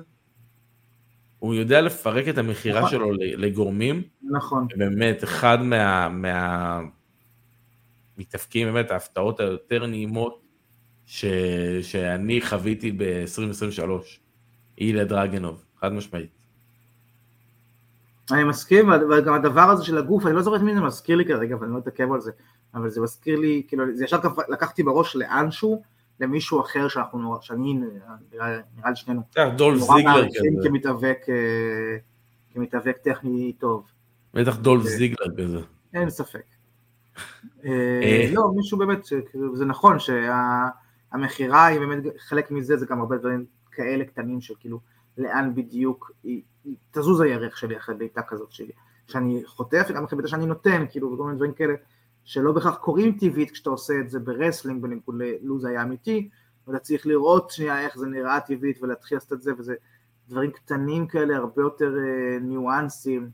הוא יודע לפרק את המכירה נכון. שלו לגורמים, נכון. באמת, אחד מה... מה... מתאפקים באמת ההפתעות היותר נעימות ש... שאני חוויתי ב-2023. אילה דרגנוב, חד משמעית. אני מסכים, וגם הדבר הזה של הגוף, אני לא זוכר את מי זה מזכיר לי כרגע, ואני לא אתעכב על זה, אבל זה מזכיר לי, כאילו, זה ישר לקחתי בראש לאנשהו, למישהו אחר שאנחנו, נורא- שאני, נראה לי שנינו, אה, דולף נורא זיגלר מעריכים כזה, כמתאבק, אה, כמתאבק טכני טוב, בטח דולף זה- זיגלר כזה. אין ספק. אה. אה, לא, מישהו באמת, זה נכון שהמכירה היא באמת חלק מזה, זה גם הרבה דברים כאלה קטנים של כאילו לאן בדיוק תזוז הירך שלי אחרי בעיטה כזאת שלי, שאני חוטף וגם אחרי בעיטה שאני נותן, כאילו, וכל מיני דברים כאלה שלא בהכרח קורים טבעית כשאתה עושה את זה ב wrestling בניגוד לאם זה היה אמיתי, ואתה צריך לראות שנייה איך זה נראה טבעית ולהתחיל לעשות את זה, וזה דברים קטנים כאלה, הרבה יותר אה, ניואנסים,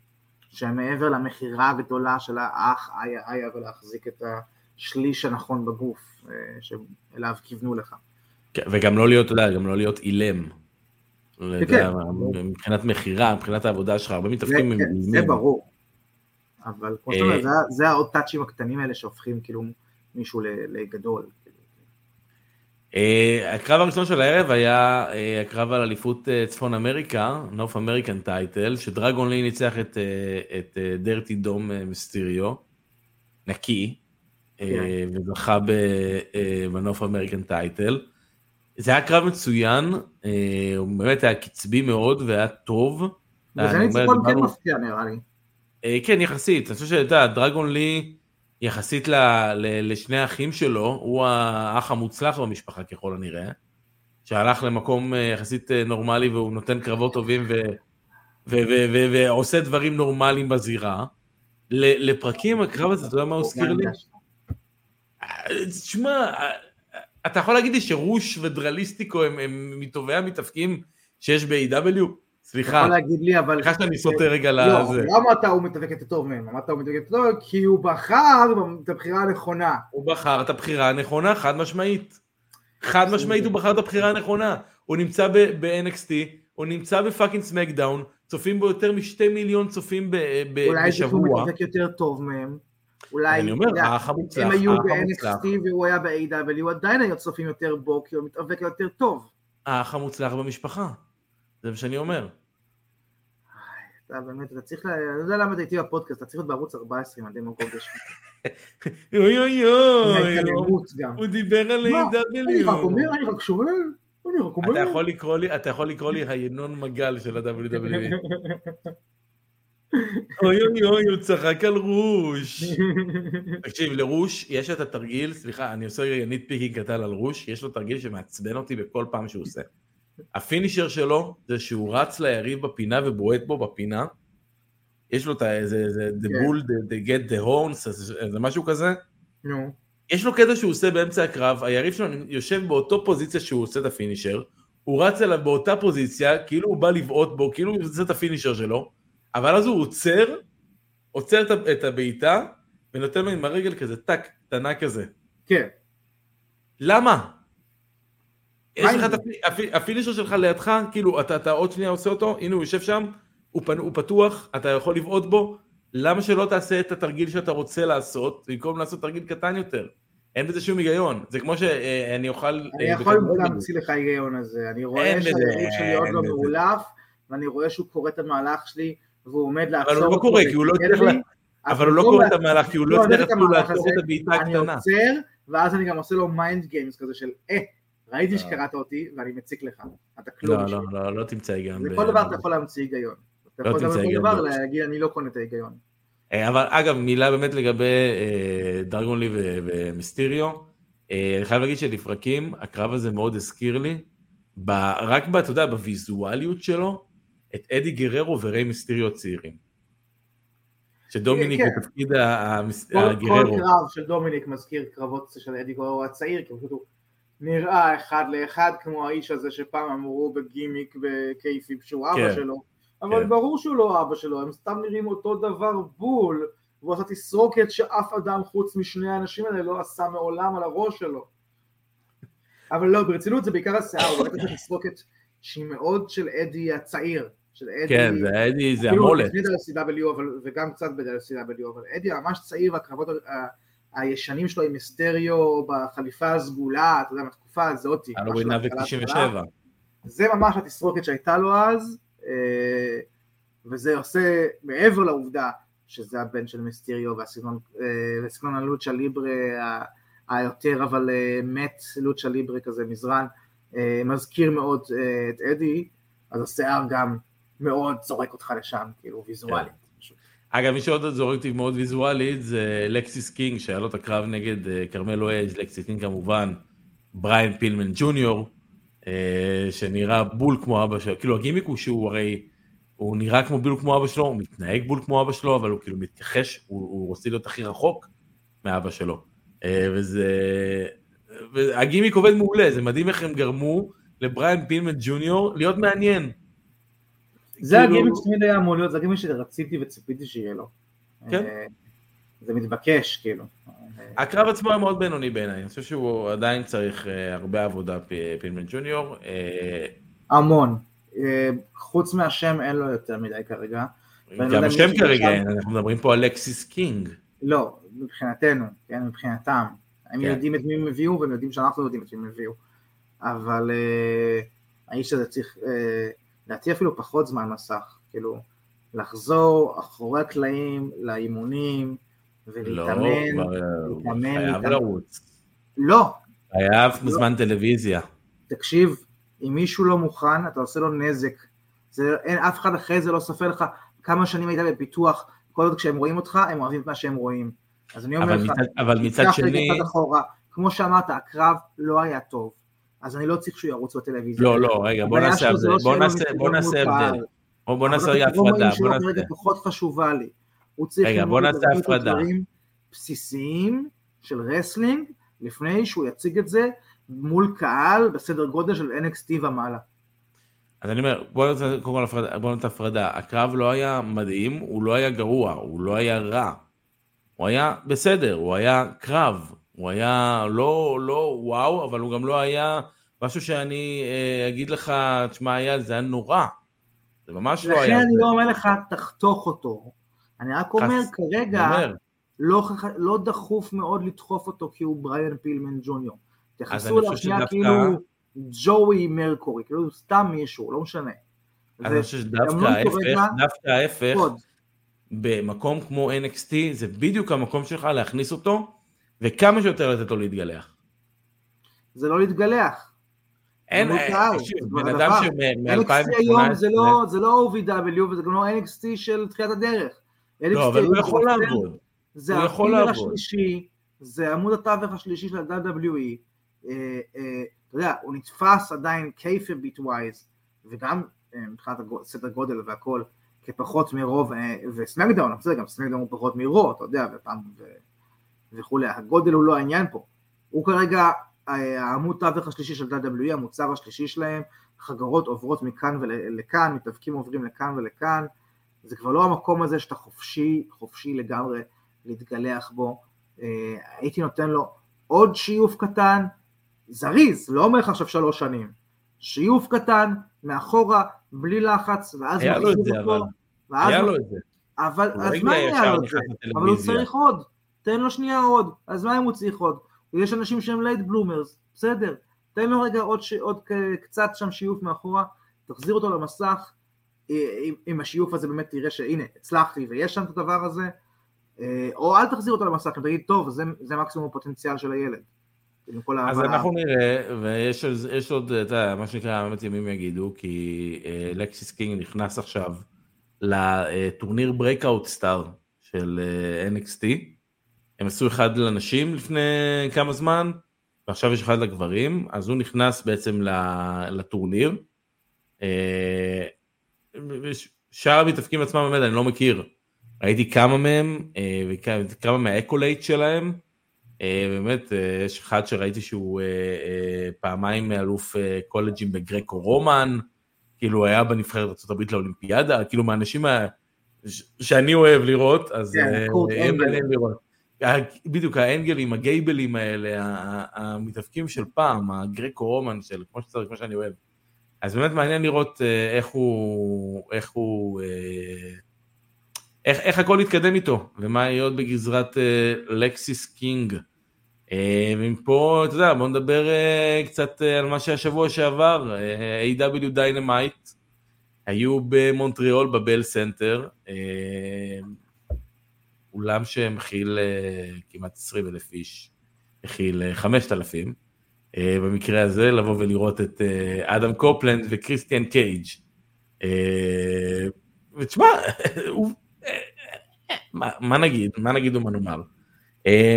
שהם מעבר למכירה הגדולה של האח איה איה ולהחזיק את השליש הנכון בגוף אה, שאליו כיוונו לך. כן, וגם לא להיות, אתה יודע, גם לא להיות אילם. יודע, כן. מבחינת מכירה, מבחינת העבודה שלך, הרבה זה, מתאפקים הם כן, זה. ברור. אבל כמו שאתה אה, אומר, זה- העוד טאצ'ים הקטנים האלה שהופכים כאילו מישהו לגדול. אה, הקרב הראשון של הערב היה אה, הקרב על אליפות צפון אמריקה, North American title, שדרגון לי ניצח את, את דרטי דום מיסטריו, נקי, כן. וזכה ב North American title. זה היה קרב מצוין, הוא באמת היה קצבי מאוד והיה טוב. וזה ניצחון כן מפתיע נראה לי. אה, כן, יחסית. אני חושב שאתה יודע, דרגון לי, יחסית ל, ל, לשני האחים שלו, הוא האח המוצלח במשפחה ככל הנראה, שהלך למקום אה, יחסית אה, נורמלי והוא נותן קרבות טובים ו, ו, ו, ו, ועושה דברים נורמליים בזירה. לפרקים הקרב הזה, אתה יודע מה הוא הזכיר לי? תשמע, אתה יכול להגיד לי שרוש ודרליסטיקו הם מטובי המתאפקים שיש ב-AW? אתה סליחה, יכול להגיד לי, אבל... סליחה שאני סוטה רגע לא, לזה. למה אתה הוא מתאבק יותר טוב מהם? אמרת הוא מתאבק יותר טוב? כי הוא בחר את הבחירה הנכונה. הוא בחר את הבחירה הנכונה, חד משמעית. חד משמעית הוא בחר את הבחירה הנכונה. הוא נמצא ב-NXT, הוא נמצא ב fucking SmackDown, צופים בו יותר משתי מיליון צופים ב- ב- אולי זה שהוא בשבוע. מתאבק יותר טוב מהם. אולי, אני אומר, אתה האח המוצלח, הם היו. ב-NXT והוא היה ב-AEW, עדיין היו צופים יותר בו, כי הוא מתאבק יותר טוב. האח המוצלח במשפחה. זה מה שאני אומר. אתה באמת, אתה צריך, אני לא יודע למה אתה איתי בפודקאסט, אתה צריך להיות בערוץ 14 עם הדמוגוגיה שלך. אוי אוי אוי. הוא דיבר על מה? אני רק A.W. אומר, אני רק שואל, אני רק אומר. אתה יכול לקרוא לי, אתה יכול לקרוא לי הינון מגל של ה-WWE. אוי אוי אוי, הוא צחק על רוש. תקשיב, לרוש יש את התרגיל, סליחה, אני עושה רגע nitpicking קטן על רוש, יש לו תרגיל שמעצבן אותי בכל פעם שהוא עושה. ה finisher שלו זה שהוא רץ ליריב בפינה ובועט בו בפינה. יש לו את ה... זה, זה, the כן. bull, the, the get the horns, זה, זה משהו כזה. נו, יש לו קטע שהוא עושה באמצע הקרב, היריב שלו יושב באותו פוזיציה שהוא עושה את ה finisher, הוא רץ אליו באותה פוזיציה, כאילו הוא בא לבעוט בו, כאילו הוא עושה את ה finisher שלו, אבל אז הוא עוצר, עוצר את את הבעיטה, ונותן לו עם הרגל כזה טאק, קטנה כזה. כן. למה? יש לך את הפי- הפי- הפינישר שלך לידך, כאילו אתה, אתה עוד שנייה עושה אותו, הנה הוא יושב שם, הוא, פנ... הוא פתוח, אתה יכול לבעוט בו, למה שלא תעשה את התרגיל שאתה רוצה לעשות, במקום לעשות תרגיל קטן יותר? אין בזה שום היגיון, זה כמו שאני אוכל... אני אה, יכול בכדורגל. להמציא לך היגיון הזה, אני רואה שהיריב שלי עוד לא. מאולף, ואני רואה שהוא קורא את המהלך שלי, והוא עומד לעצור אבל הוא לא אותו קורא, כי הוא לא הצליח, אבל הוא לא במקום קורא את המהלך, כי הוא לא לא, הצליח אני לעצור את הבעיטה אני הקטנה. עוצר, ואז אני גם עושה לו mind games כזה של, אה, ראיתי לא. שקראת אותי, ואני מציק לך, אתה כלום. לא, בשבילי." לא, לא, לא תמצא היגיון. לכל דבר אתה יכול להמציא היגיון. אתה לא יכול גם תמצא לכל היגיון דבר. להגיד, אני לא קונה את ההיגיון. אה, אבל אגב, מילה באמת לגבי אה, דרגון לי ו- ומיסטיריו. אה, אני חייב להגיד שלפרקים, הקרב הזה מאוד הזכיר לי, רק, אתה יודע, בוויזואליות שלו, את אדי גררו וריי מיסטיריו הצעירים. שדומיניק כן. בתפקיד ה- המס- כל- הגררו. קרב של דומיניק מזכיר קרבות של אדי גוררו הצעיר, כי פשוט הוא נראה אחד לאחד כמו האיש הזה שפעם אמרו בגימיק בקייפיב שהוא אבא כן. שלו, אבל כן. ברור שהוא לא אבא שלו, הם סתם נראים אותו דבר בול, והוא עשה תסרוקת שאף אדם חוץ משני האנשים האלה לא עשה מעולם על הראש שלו. אבל לא, ברצינות זה בעיקר השיער, הוא באמת עשה תסרוקת שהיא מאוד של אדי הצעיר, של אדי. כן, זה אדי, זה כאילו המולת. לפני WCW, אבל- וגם קצת ב-WCW, אבל אדי ממש צעיר, הקרבות ה- הישנים שלו עם אסטריו בחליפה הסגולה, אתה יודע, מהתקופה הזאת. הלואוין משהו נאבק בהתחלה, 97. זה ממש התסרוקת שהייתה לו אז, אה, וזה עושה, מעבר לעובדה שזה הבן של מיסטריו והסגנון אה, והסגנון ה lucha libre היותר אבל אה, מת lucha libre כזה מזרן, אה, מזכיר מאוד אה, את אדי, אז השיער גם מאוד זורק אותך לשם, כאילו ויזואלית. אגב, מי שעוד זורק אותי מאוד ויזואלית זה לקסיס קינג, שהיה לו את הקרב נגד אה, כרמלו הייז, לקסיס קינג כמובן, בריין פילמן ג'וניור, אה, שנראה בול כמו אבא שלו, כאילו הגימיק הוא שהוא הרי, הוא נראה כמו בול כמו אבא שלו, הוא מתנהג בול כמו אבא שלו, אבל הוא כאילו מתכחש, הוא, הוא רוצה להיות הכי רחוק מאבא שלו. אה, וזה, והגימיק עובד מעולה, זה מדהים איך הם גרמו לבריין פילמן ג'וניור להיות מעניין. זה כאילו- הגימיק שתמיד היה אמור להיות, זה הגימיק שרציתי וציפיתי שיהיה לו. כן. אה, זה מתבקש, כאילו. הקרב עצמו היה מאוד בינוני בעיניי, אני חושב שהוא עדיין צריך אה, הרבה עבודה, פילמן ג'וניור. אה, המון. אה, חוץ מהשם אין לו יותר מדי כרגע. לא גם השם כרגע אין, אנחנו מדברים פה על לקסיס קינג. לא, מבחינתנו, כן, מבחינתם. הם כן. יודעים את מי הם הביאו והם יודעים שאנחנו יודעים את מי הם הביאו. אבל אה, האיש הזה צריך, אה, לדעתי אפילו פחות זמן מסך, כאילו, לחזור אחורי הקלעים לאימונים לא, ולהתאמן. כבר, אה, להתאמן, חייב להתאמן. לרוץ. לא, חייב לא. זמן טלוויזיה. תקשיב, אם מישהו לא מוכן, אתה עושה לו נזק. זה, אין, אף אחד אחרי זה לא סופר לך כמה שנים היית בפיתוח, כל עוד כשהם רואים אותך, הם אוהבים את מה שהם רואים. אז אני אומר אבל לך, מצד- אבל מצד שני, אחורה, כמו שאמרת, הקרב לא היה טוב, אז אני לא צריך שהוא ירוץ בטלוויזיה. לא, לא, רגע, בוא נעשה הבדל, לא בוא נעשה- בוא נעשה. הבדל. בוא בוא נעשה רגע הפרדה, בוא כרגע נעשה. פחות חשובה לי. הוא צריך רגע, בוא נעשה הפרדה. הדברים בסיסיים של wrestling, לפני שהוא יציג את זה מול קהל בסדר גודל של NXT ומעלה. אז אני אומר, בוא נעשה קודם כל הפרדה, בוא נעשה הפרדה. הקרב לא היה מדהים, הוא לא היה גרוע, הוא לא היה רע. הוא היה בסדר, הוא היה קרב. הוא היה לא, לא וואו, אבל הוא גם לא היה משהו שאני אה, אגיד לך, תשמע אייל, זה היה נורא. זה ממש לא לכן היה. אני זה. לא אומר לך, תחתוך אותו. אני רק אומר, חס- כרגע, אני אומר, לא, לא דחוף מאוד לדחוף אותו כי הוא בריאן פילמן ג'וניור. אני שנייה שדווקא- כאילו ג'וי מרקורי, כאילו סתם מישהו, לא משנה. אז אני חושב שדווקא אמנון ההפך, דווקא ההפך. במקום כמו NXT, זה בדיוק המקום שלך להכניס אותו, וכמה שיותר לתת לו להתגלח. זה לא להתגלח. אין, אה, בן אדם דבר. NXT היום שמ-2018, זה לא, זה לא OVW וזה גם לא NXT של תחילת הדרך. לא, אבל הוא יכול לעבוד. זה לעבוד. השלישי, זה עמוד התווך השלישי של ה-WWE. אה, אה, אתה יודע, הוא נתפס עדיין קייפר ביטווייז, וגם אה, מבחינת סדר גודל והכל, כפחות מרוב, וסמקדאון, בסדר, גם סמקדאון הוא פחות מרו, אתה יודע, ופעם וכולי, הגודל הוא לא העניין פה. הוא כרגע אה, העמוד תווך השלישי של WWE, המוצר השלישי שלהם, חגורות עוברות מכאן ולכאן, מתאבקים עוברים לכאן ולכאן, זה כבר לא המקום הזה שאתה חופשי, חופשי לגמרי להתגלח בו. אה, הייתי נותן לו עוד שיוף קטן, זריז, לא אומר לך עכשיו שלוש שנים, שיוף קטן, מאחורה, בלי לחץ, ואז היה לו את זה, אבל. היה לו את זה. אבל, אז מה היה לו את זה? אבל הוא צריך עוד, תן לו שנייה עוד, אז מה אם הוא צריך עוד? יש אנשים שהם late bloomers, בסדר, תן לו רגע עוד, ש... עוד קצת שם שיוף מאחורה, תחזיר אותו למסך, אה, עם, עם השיוף הזה באמת תראה שהנה, הצלחתי ויש שם את הדבר הזה, אה, או אל תחזיר אותו למסך, תגיד, טוב, זה, זה מקסימום הפוטנציאל של הילד. אז ההבנה. אנחנו נראה, ויש עוד, אתה יודע, מה שנקרא, באמת ימים יגידו, כי אה, לקסיס קינג נכנס עכשיו לטורניר Breakout Star של אה, NXT. הם עשו אחד לנשים לפני כמה זמן, ועכשיו יש אחד לגברים, אז הוא נכנס בעצם לטורניר. אה, שאר המתאבקים עצמם באמת אני לא מכיר. ראיתי כמה מהם, אה, וכמה מה accolades שלהם. אה, באמת, יש אחד שראיתי שהוא פעמיים אלוף קולג'ים ב Greco-Roman, כאילו היה בנבחרת ארה"ב לאולימפיאדה, כאילו מהאנשים ה- ש- שאני אוהב לראות, אז כן. מעניין לראות. בדיוק, האנגלים, הגייבלים האלה, המתאבקים של פעם, ה Greco-Roman של, כמו שצריך, כמו שאני אוהב. אז באמת מעניין לראות אה, איך הוא, איך הוא, אה, איך, איך הכל יתקדם איתו, ומה יהיה עוד בגזרת לקסיס קינג. ומפה, אתה יודע, בוא נדבר קצת על מה שהיה שבוע שעבר, AEW דיינמייט, היו במונטריאול בבל סנטר, אולם שמכיל כמעט 20 אלף איש, מכיל 5,000. אה, במקרה הזה, לבוא ולראות את אה, אדם קופלנד וכריסטיאן קייג'. אה, ותשמע, מה, מה נגיד, מה נגיד ומה נאמר.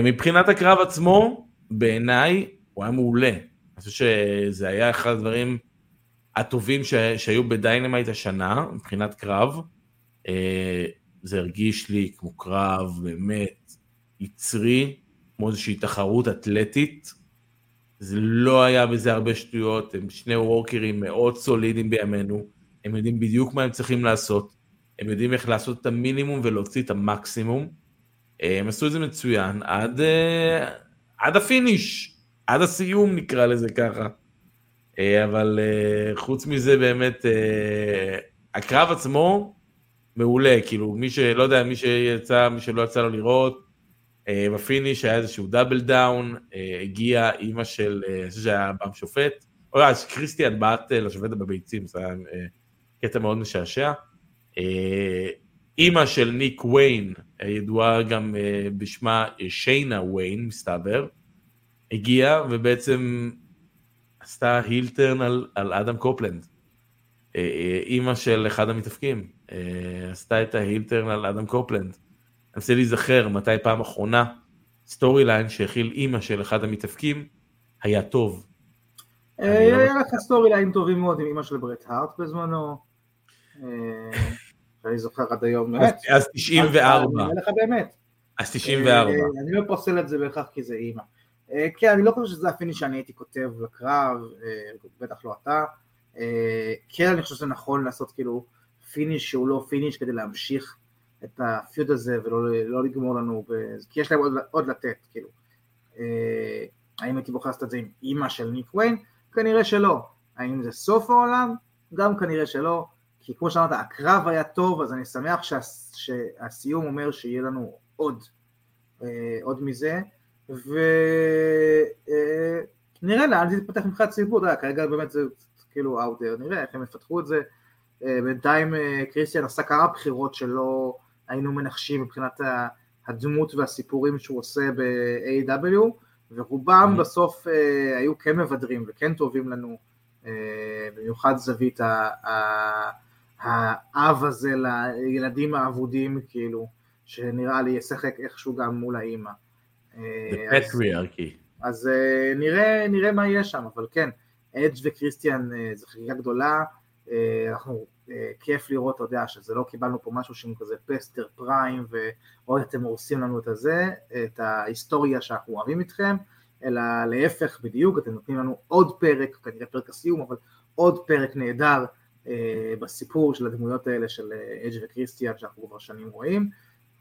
מבחינת הקרב עצמו, בעיניי הוא היה מעולה. אני חושב שזה היה אחד הדברים הטובים ש... שהיו בדיינמייט השנה, מבחינת קרב. זה הרגיש לי כמו קרב באמת יצרי, כמו איזושהי תחרות אתלטית. זה לא היה בזה הרבה שטויות, הם שני וורקרים מאוד סולידיים בימינו, הם יודעים בדיוק מה הם צריכים לעשות, הם יודעים איך לעשות את המינימום ולהוציא את המקסימום. אה, הם עשו את זה מצוין עד, אה, עד ה finish, עד הסיום נקרא לזה ככה. אה, אבל חוץ מזה באמת, הקרב עצמו מעולה, כאילו מי שלא יודע, מי שיצא, מי שלא יצא לו לראות, אה, ב finish היה איזשהו double down, אה, הגיע אימא של, אה, אני חושב שהיה bump שופט, או אז קריסטיאן בעט לשופטת בביצים, זה היה קטע מאוד משעשע. אימא של ניק ויין, ידועה גם בשמה שיינה ויין, מסתבר, הגיעה ובעצם עשתה heel turn על, על אדם קופלנד. אימא של אחד המתאבקים, עשתה את ה heel turn על אדם קופלנד. אני מנסה להיזכר מתי פעם אחרונה storyline שהכיל אימא של אחד המתאבקים היה טוב. אה, היה לך storyline טובים מאוד עם אימא של ברט הארט בזמנו. אה, אני זוכר עד היום. אז 94. אני לך באמת. אז 94. אה, אני לא פוסל את זה בהכרח כי זה אימא. כן, אני לא חושב שזה ה finish שאני הייתי כותב לקרב, בטח לא אתה. כן, אני חושב שזה נכון לעשות כאילו finish שהוא לא finish כדי להמשיך את ה feud הזה ולא לא לגמור לנו, ב... כי יש להם עוד, עוד לתת, כאילו. אה, האם הייתי בוחר לעשות את זה עם אימא של ניק ויין? כנראה שלא. האם זה סוף העולם? גם כנראה שלא, כי כמו שאמרת, הקרב היה טוב, אז אני שמח שה, שהסיום אומר שיהיה לנו עוד, אה, עוד מזה, ונראה אה, לאן זה יתפתח מבחינת ציבור, כרגע באמת זה כאילו there, נראה איך הם יפתחו את זה. אה, בינתיים אה, קריסטיאן עשה כמה בחירות שלא היינו מנחשים מבחינת הדמות והסיפורים שהוא עושה ב-AW, ורובם mm-hmm. בסוף אה, היו כן מבדרים וכן טובים לנו, במיוחד זווית האב הזה לילדים האבודים, כאילו, שנראה לי ישחק איכשהו גם מול האימא. פטריארקי. אז אה, נראה, נראה מה יהיה שם, אבל כן, אדג' וקריסטיאן זו חגיגה גדולה, אנחנו כיף לראות, אתה יודע, שזה לא קיבלנו פה משהו שהוא כזה פסטר פריים ועוד אתם הורסים לנו את הזה, את ההיסטוריה שאנחנו אוהבים איתכם, אלא להפך בדיוק, אתם נותנים לנו עוד פרק, כנראה פרק הסיום, אבל עוד פרק נהדר אה, בסיפור של הדמויות האלה של אג' וקריסטיאן שאנחנו כבר שנים רואים,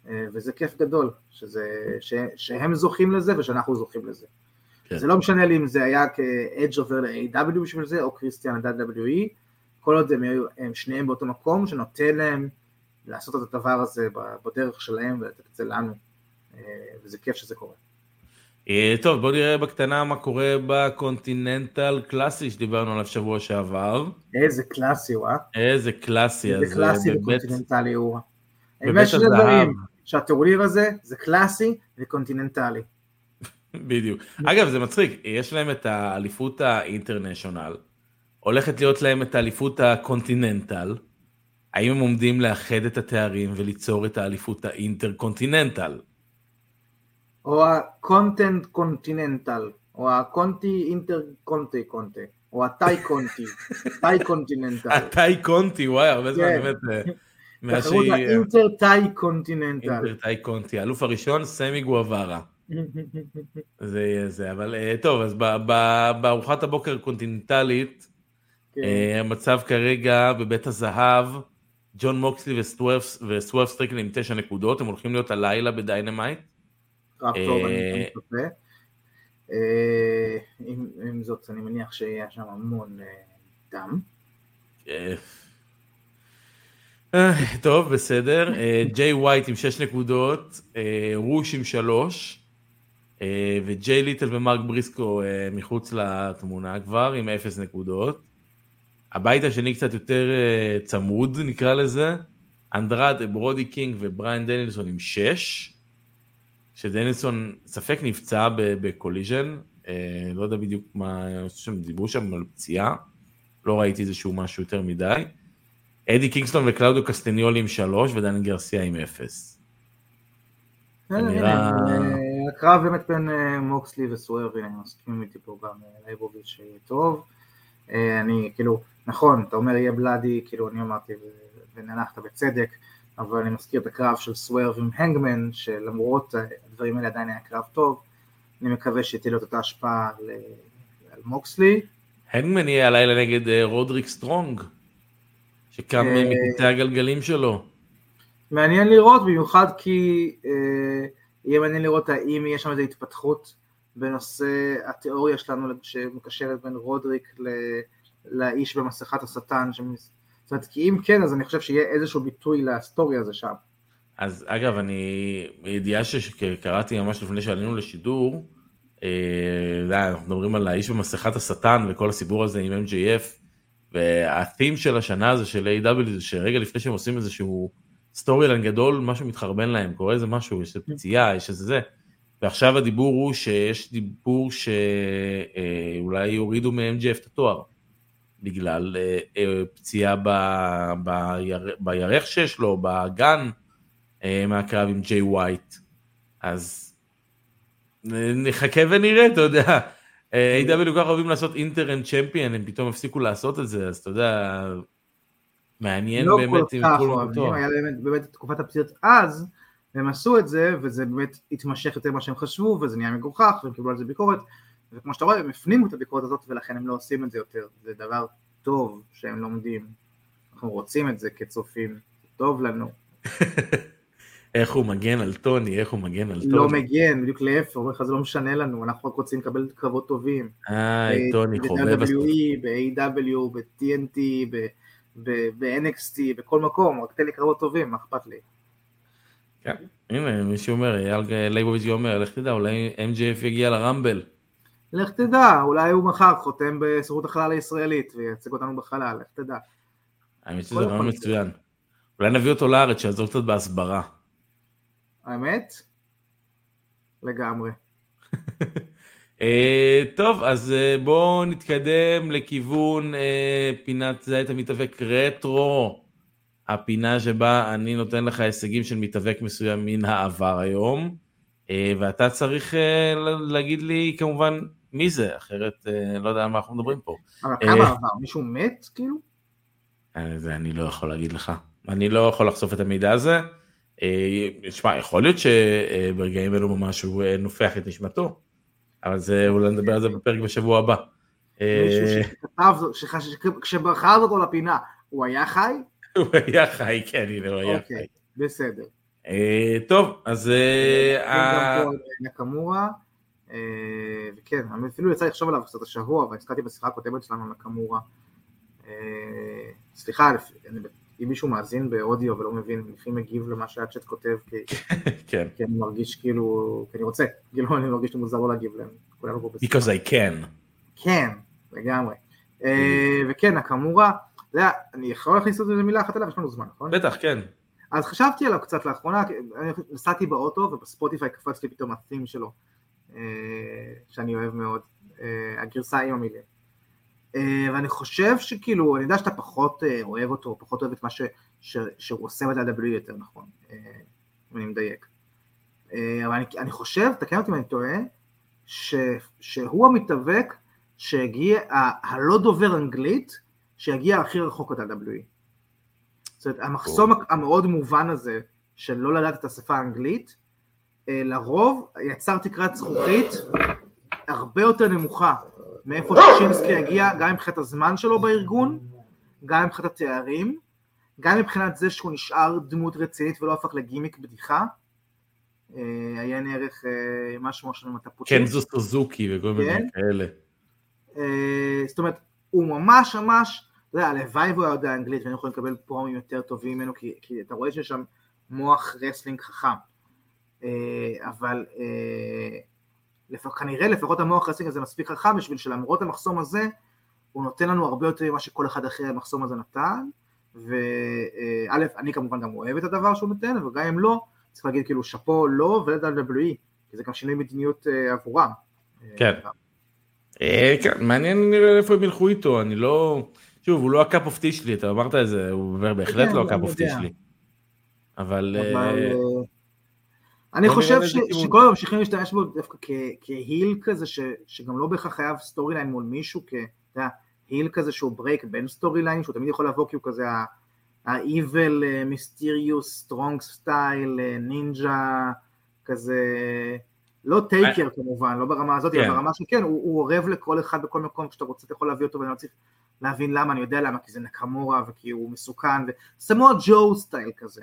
אה, וזה כיף גדול, שזה, ש, שהם זוכים לזה ושאנחנו זוכים לזה. כן. זה לא משנה לי אם זה היה כאדג' עובר ל-AW בשביל זה, או קריסטיאן ל-WWE, כל עוד הם, הם שניהם באותו מקום, שנותן להם לעשות את הדבר הזה בדרך שלהם ולתת את זה לנו, אה, וזה כיף שזה קורה. אה, טוב, בוא נראה בקטנה מה קורה ב Continental Classic שדיברנו עליו שבוע שעבר. איזה קלאסי הוא, אה? איזה קלאסי. איזה קלאסי וקונטיננטלי הוא. האמת שזה דברים, שהטורניר הזה זה קלאסי וקונטיננטלי. בדיוק. אגב, זה מצחיק, יש להם את האליפות ה International. הולכת להיות להם את האליפות ה continental. האם הם עומדים לאחד את התארים וליצור את האליפות ה inter-continental? או ה content continental, או הקונטי אינטר קונטי או הטאי קונטי, טאי continental. הטאי קונטי, וואי, הרבה זמן כן. באמת. אה, תחרות האינטר טאי continental. inter טאי קונטי, האלוף הראשון, סמי גווארה. זה יהיה זה, אבל אה, טוב, אז בארוחת הבוקר הקונטיננטלית, כן. אה, המצב כרגע בבית הזהב, ג'ון מוקסלי וסוורב סטריקלנד עם תשע נקודות, הם הולכים להיות הלילה ב Dynamite. רק טוב, אני מצפה. אה, עם זאת, אני מניח שיהיה שם המון דם. טוב, בסדר. ג'יי ווייט עם 6 נקודות, רוש עם 3, וג'יי לית'ל ומרק בריסקו מחוץ לתמונה כבר עם 0 נקודות. הבית השני קצת יותר צמוד נקרא לזה, אנדרדה, ברודי קינג ובריאן דנילסון עם 6, שדנילסון ספק נפצע ב Collision, לא יודע בדיוק מה, דיברו שם על פציעה, לא ראיתי איזשהו משהו יותר מדי. אדי קינגסטון וקלאודיו קסטניולי עם שלוש ודני גרסיה עם אפס. הקרב באמת בין אה, מוקסלי וסוורב, אני מסכים איתי פה גם אה, לייבוביץ' טוב. אה, אני כאילו, נכון, אתה אומר יהיה bloody, כאילו אני אמרתי וננחת בצדק, אבל אני מזכיר את הקרב של סוורב עם הנגמן, שלמרות הדברים האלה עדיין היה קרב טוב, אני מקווה שתהיה לו את אותה השפעה על מוקסלי. הנגמן יהיה הלילה נגד רודריק סטרונג. שקם אה, מקטעי הגלגלים שלו. מעניין לראות, במיוחד כי אה, יהיה מעניין לראות האם יש שם איזו התפתחות בנושא התיאוריה שלנו שמקשרת בין רודריק ל, לאיש במסכת השטן. זאת אומרת, כי אם כן, אז אני חושב שיהיה איזשהו ביטוי להיסטוריה הזה שם. אז אגב, אני, ידיעה שקראתי ממש לפני שעלינו לשידור, אה, אנחנו מדברים על האיש במסכת השטן וכל הסיפור הזה עם MJF, וה theme של השנה הזה של AEW. זה שרגע לפני שהם עושים איזשהו storyline גדול, משהו מתחרבן להם, קורה איזה משהו, יש איזה פציעה, יש איזה זה. ועכשיו הדיבור הוא שיש דיבור שאולי יורידו מ-MJF את התואר. בגלל אה, אה, פציעה ב, בירח, בירך שיש לו, בגן, אה, מהקרב עם ג'יי ווייט. אז נחכה ונראה, אתה יודע. A.W. כל כך אוהבים לעשות אינטרנד צ'מפיון, הם פתאום הפסיקו לעשות את זה, אז אתה יודע, מעניין לא באמת אם כל כך אוהבים, היה באמת תקופת הפציעות אז, הם עשו את זה, וזה באמת התמשך יותר ממה שהם חשבו, וזה נהיה מגוחך, והם קיבלו על זה ביקורת, וכמו שאתה רואה, הם הפנימו את הביקורת הזאת, ולכן הם לא עושים את זה יותר, זה דבר טוב שהם לומדים, אנחנו רוצים את זה כצופים, טוב לנו. איך הוא מגן על טוני, איך הוא מגן על לא טוני. לא מגן, בדיוק להפך, אומר לך זה לא משנה לנו, אנחנו רק רוצים לקבל קרבות טובים. איי, טוני חובב. ב-WWE, ב-AW, ב-TNT, ב-NXT, בכל מקום, רק תן לי קרבות טובים, מה אכפת לי. כן, הנה מישהו אומר, אייל לייבוביץ' אומר, לך תדע, אולי MJF יגיע לרמבל. לך תדע, אולי הוא מחר חותם בשירות החלל הישראלית וייצג אותנו בחלל, לך תדע. האמת שזה רעיון מצוין. אולי נביא אותו לארץ, שיעזור קצת בהסברה. האמת? לגמרי. אה, טוב, אז אה, בואו נתקדם לכיוון אה, פינת זה היית מתאבק רטרו, הפינה שבה אני נותן לך הישגים של מתאבק מסוים מן העבר היום, ואתה צריך להגיד לי כמובן מי זה, אחרת לא יודע על מה אנחנו מדברים פה. אבל כמה עבר? מישהו מת כאילו? זה אני לא יכול להגיד לך, אני לא יכול לחשוף את המידע הזה. שמע, יכול להיות שברגעים אלו ממש הוא אה, נופח את נשמתו, אבל זה אולי נדבר על זה בפרק בשבוע הבא. מישהו שכתב, כשבחרת אותו לפינה, הוא היה חי? הוא היה חי, כן, הנה הוא היה אוקיי, חי. בסדר. אה, טוב, אז... אה, נקמורה, וכן, אפילו יצא לחשוב עליו קצת השבוע, והזכרתי בשיחה הקודמת שלנו נקמורה. סליחה, אם מישהו מאזין באודיו ולא מבין, לפי מגיב למה שהצ'אט כותב, כי, כן. אני מרגיש כאילו, כי אני רוצה, כאילו אני מרגיש מוזר לא להגיב להם, כולנו פה בשיחה. Because I can. כן, לגמרי. אה, וכן, הקמורה, יודע, אני יכול להכניס את זה למילה אחת עליו, יש לנו זמן, נכון? בטח, כן. אז חשבתי עליו קצת לאחרונה, אני נסעתי באוטו ובספוטיפיי קפץ לי פתאום ה שלו, אה, שאני אוהב מאוד, אה, הגרסה עם המילים. אה, ואני חושב שכאילו, אני יודע שאתה פחות אוהב אותו, פחות אוהב את מה ש, ש, שהוא עושה ב-W יותר נכון, אם אני מדייק. אבל אני, אני חושב, תקן אותי אם אני טועה, ש, שהוא המתאבק שהגיע, ה, הלא דובר אנגלית, שהגיע הכי רחוק את ה-W. זאת אומרת, המחסום המאוד מובן הזה של לא לדעת את השפה האנגלית, לרוב יצר תקרת זכוכית הרבה יותר נמוכה מאיפה שישינסקי הגיע, גם מבחינת הזמן שלו בארגון, גם מבחינת התארים, גם מבחינת זה שהוא נשאר דמות רצינית ולא הפך לגימיק בדיחה. אה, עיין ערך אה, משהו שם עם התפוצים. קנזו סוזוקי וכל מיני כן. כאלה. אה, זאת אומרת, הוא ממש ממש, יודע, הלוואי והוא היה יודע אנגלית והיינו יכולים לקבל פרומואים יותר טובים ממנו, כי, כי אתה רואה שיש שם מוח wrestling חכם. אה, אבל אה, לפ... כנראה לפחות המוח wrestling הזה מספיק חכם בשביל שלמרות המחסום הזה, הוא נותן לנו הרבה יותר ממה שכל אחד אחרי המחסום הזה נתן, וא', אני כמובן גם אוהב את הדבר שהוא נותן, אבל גם אם לא, צריך להגיד כאילו שאפו לא ול-WWE, כי זה גם שינוי מדיניות עבורם. כן. כן, מעניין נראה איפה הם ילכו איתו, אני לא... שוב, הוא לא ה cup of tea שלי, אתה אמרת את זה, הוא בהחלט לא ה cup of tea שלי. אבל... אני חושב שכל הזמן ממשיכים להשתמש בו דווקא כ heel כזה, שגם לא בהכרח חייב storyline מול מישהו, כ heel כזה שהוא break בין storyline, שהוא תמיד יכול לבוא כי הוא כזה ה-evil, mysterious, strong style, נינג'ה, כזה, לא טייקר כמובן, לא ברמה הזאת, אלא ברמה שכן, הוא אורב לכל אחד בכל מקום, כשאתה רוצה אתה יכול להביא אותו ואני לא צריך להבין למה, אני יודע למה, כי זה נקמורה וכי הוא מסוכן, וסמואל ג'ו style כזה.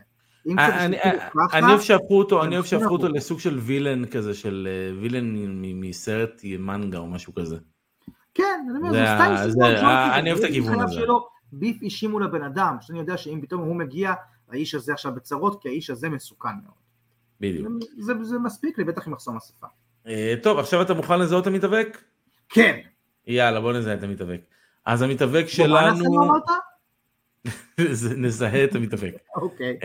אני אוהב שהפכו אותו, אני אוהב שהפכו אותו לסוג של villain כזה, של villain מסרט מנגה או משהו כזה. כן, אני אומר, זה style סמואל ג'ו, אני אוהב את הכיוון הזה. ביף אישי מול הבן אדם, שאני יודע שאם פתאום הוא מגיע, האיש הזה עכשיו בצרות, כי האיש הזה מסוכן מאוד. בדיוק. זה, זה מספיק לי, בטח עם מחסום השפה. טוב, עכשיו אתה מוכן לזהות את המתאבק? כן. יאללה, בוא נזהה את המתאבק. אז המתאבק שלנו... נזהה את המתאבק. אוקיי.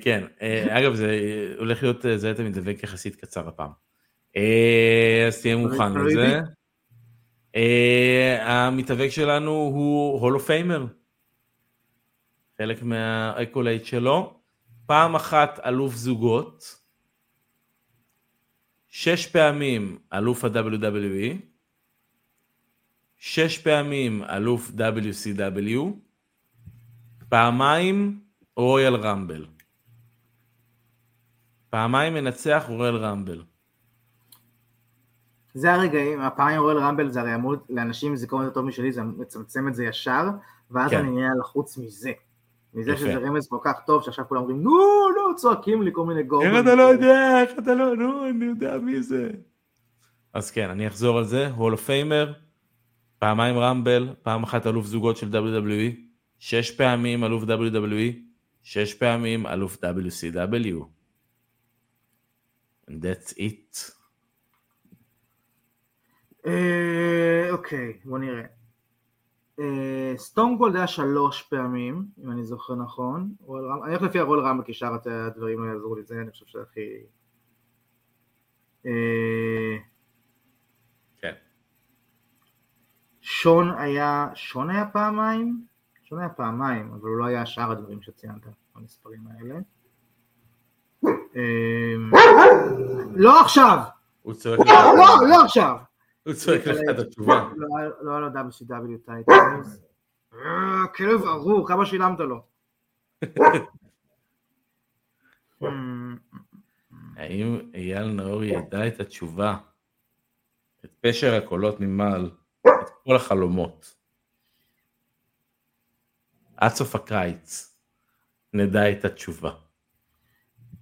כן, אגב, זה הולך להיות זהה את המתאבק יחסית קצר הפעם. אז תהיה מוכן לזה. המתאבק שלנו הוא Hall of Famer. חלק מה accolades שלו. פעם אחת אלוף זוגות. שש פעמים אלוף ה-WWE. שש פעמים אלוף WCW, פעמיים Royal Rumble. פעמיים מנצח Royal Rumble. זה הרגעים, הפעמיים Royal Rumble זה הרי אמור לאנשים עם זיכרון יותר טוב משלי, זה מצמצם את זה ישר, ואז כן. אני נהיה לחוץ מזה. מזה. שזה רמז כל כך טוב, שעכשיו כולם אומרים, נו, לא, צועקים לי כל מיני גורמים. איך אתה לא יודע, איך אתה לא, נו, אני יודע מי זה. אז כן, אני אחזור על זה, Hall of Famer, פעמיים Rumble, פעם אחת אלוף זוגות של WWE, שש פעמים אלוף WWE, שש פעמים אלוף WCW. And that's it. אוקיי, בוא נראה. סטון גולד היה שלוש פעמים, אם אני זוכר נכון. אני הולך לפי הרול רמבל, כי שאר הדברים לא יעזרו לי, זה אני חושב שהכי... שון היה, שון היה פעמיים? שון היה פעמיים, אבל הוא לא היה שאר הדברים שציינת במספרים האלה. לא עכשיו! לא, לא עכשיו! הוא צועק לך את התשובה. לא היה לו WCW טייטלס. כלב ארור, כמה שילמת לו? האם אייל נאור ידע את התשובה? את פשר הקולות ממעל. את כל החלומות. עד סוף הקיץ נדע את התשובה.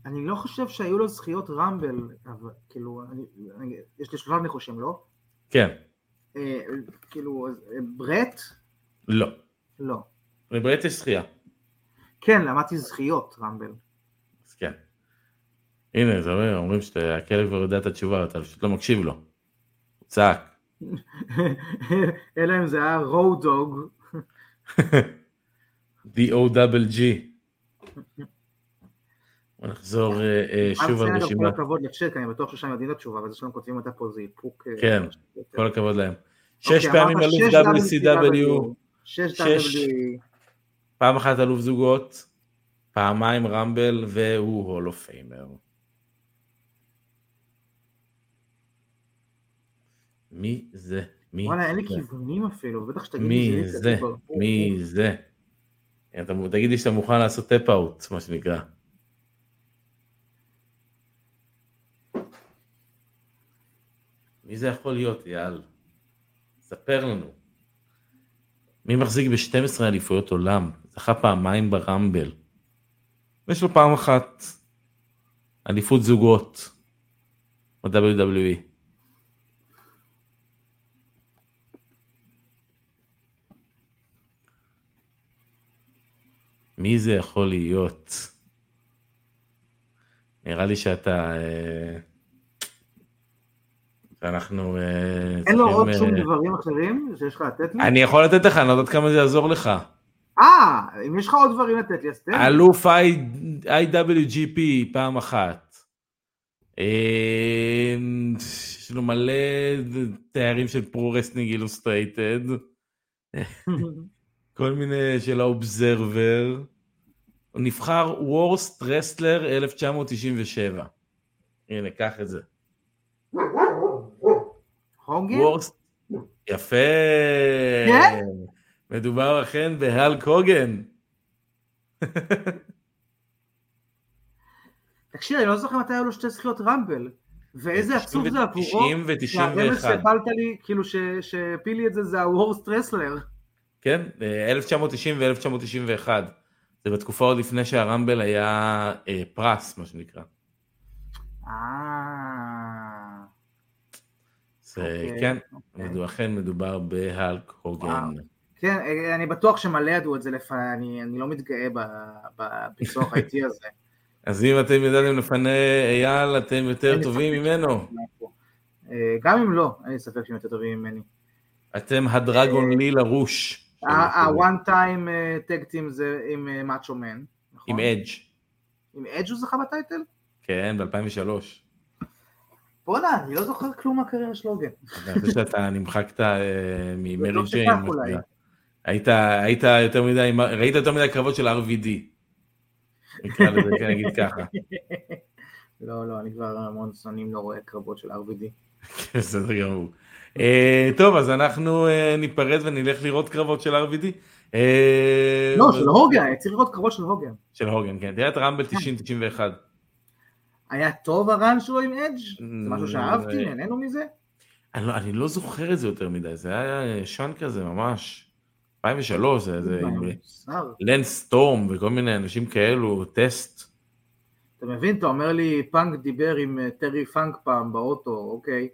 אני לא חושב שהיו לו זכיות רמבל, אבל כאילו, אני, אני, יש לי שלושה ניחושים, לא? כן. אה, כאילו, ברט? לא. לא. לברט יש זכייה. כן, למדתי זכיות רמבל. אז כן. הנה, זה אומר, אומרים שהכלב כבר יודע את התשובה, אתה פשוט לא מקשיב לו. הוא צעק. אלא אם זה היה רודוג. D-O-G. נחזור אה, אה, שוב על רשימה. כל הכבוד לצ'ק, אני בטוח ששם יודעים את התשובה, וזה שלהם כותבים אותה פה זה איפוק. אה, כן, כל הכבוד להם. אוקיי, שש פעמים אלוף WCW. שש. פעם אחת אלוף זוגות, פעמיים רמבל, והוא הולו פיימר. מי זה? מי וואלה, אין לי כיוונים אפילו, בטח שתגיד לי מי זה? מי זה? תגיד לי שאתה מוכן לעשות tap-out, מה שנקרא. מי זה יכול להיות, יאל? ספר לנו. מי מחזיק ב-12 אליפויות עולם? זכה פעמיים ב Rumble. יש לו פעם אחת אליפות זוגות ב-WWE. מי זה יכול להיות? נראה לי שאתה... אה, שאנחנו... אה, אין לו עוד שום דברים אחרים שיש לך לתת לי? אני יכול לתת לך, אני לא יודעת כמה זה יעזור לך. אה, אם יש לך עוד דברים לתת לי, אז תן. אלוף IWGP פעם אחת. יש לו מלא תארים של Pro Wrestling Illustrated. כל מיני של ה Observer. הוא נבחר worst wrestler 1997. הנה, קח את זה. הוגן? יפה. כן? מדובר אכן בהל קוגן. תקשיב, אני לא זוכר מתי היו לו שתי זכיות רמבל. ואיזה עצוב זה עבורו. 90 ו-91. שהרמז שהפלת לי, כאילו שהפיל לי את זה, זה הוורסט רסלר. כן, 1990 ו-1991. זה בתקופה עוד לפני שהרמבל היה אה, פרס, מה שנקרא. אה... זה, אוקיי, כן, אוקיי. אכן מדובר בהלק הוגן. כן, אה, אני בטוח שמלא ידעו את זה לפני, אני, אני לא מתגאה בביצוע האיטי הזה. אז אם אתם ידעתם לפני אייל, אתם יותר טובים ממנו. אה, גם אם לא, אין לי ספק שהם יותר טובים ממני. אתם הדרגון לי לרוש. הוואן טיים טג טים זה עם מאצ'ו מן. נכון? עם אדג'. עם אדג' הוא זכה בטייטל? כן, ב-2003. בואנה, אני לא זוכר כלום מהקריירה של הוגן. אני חושב שאתה נמחקת אה, ממרי ג'יין. היית יותר מדי, ראית יותר מדי קרבות של RVD. נקרא לזה, כן, נגיד ככה. לא, לא, אני כבר המון שנים לא רואה קרבות של RVD. בסדר גמור. אה, טוב, אז אנחנו אה, ניפרד ונלך לראות קרבות של RVD. לא, של הוגן, צריך לראות קרבות של הוגן. של הוגן, כן. תראה את Rumble 90-91. היה טוב ה run שלו עם אדג'? זה משהו שאהבתי, נהנינו מזה? אני לא, אני לא זוכר את זה יותר מדי, זה היה ישן כזה ממש. 2003, זה, זה לאנס סטורם וכל מיני אנשים כאלו, טסט. אתה מבין, אתה אומר לי, פאנק דיבר עם טרי פאנק פעם באוטו, אוקיי.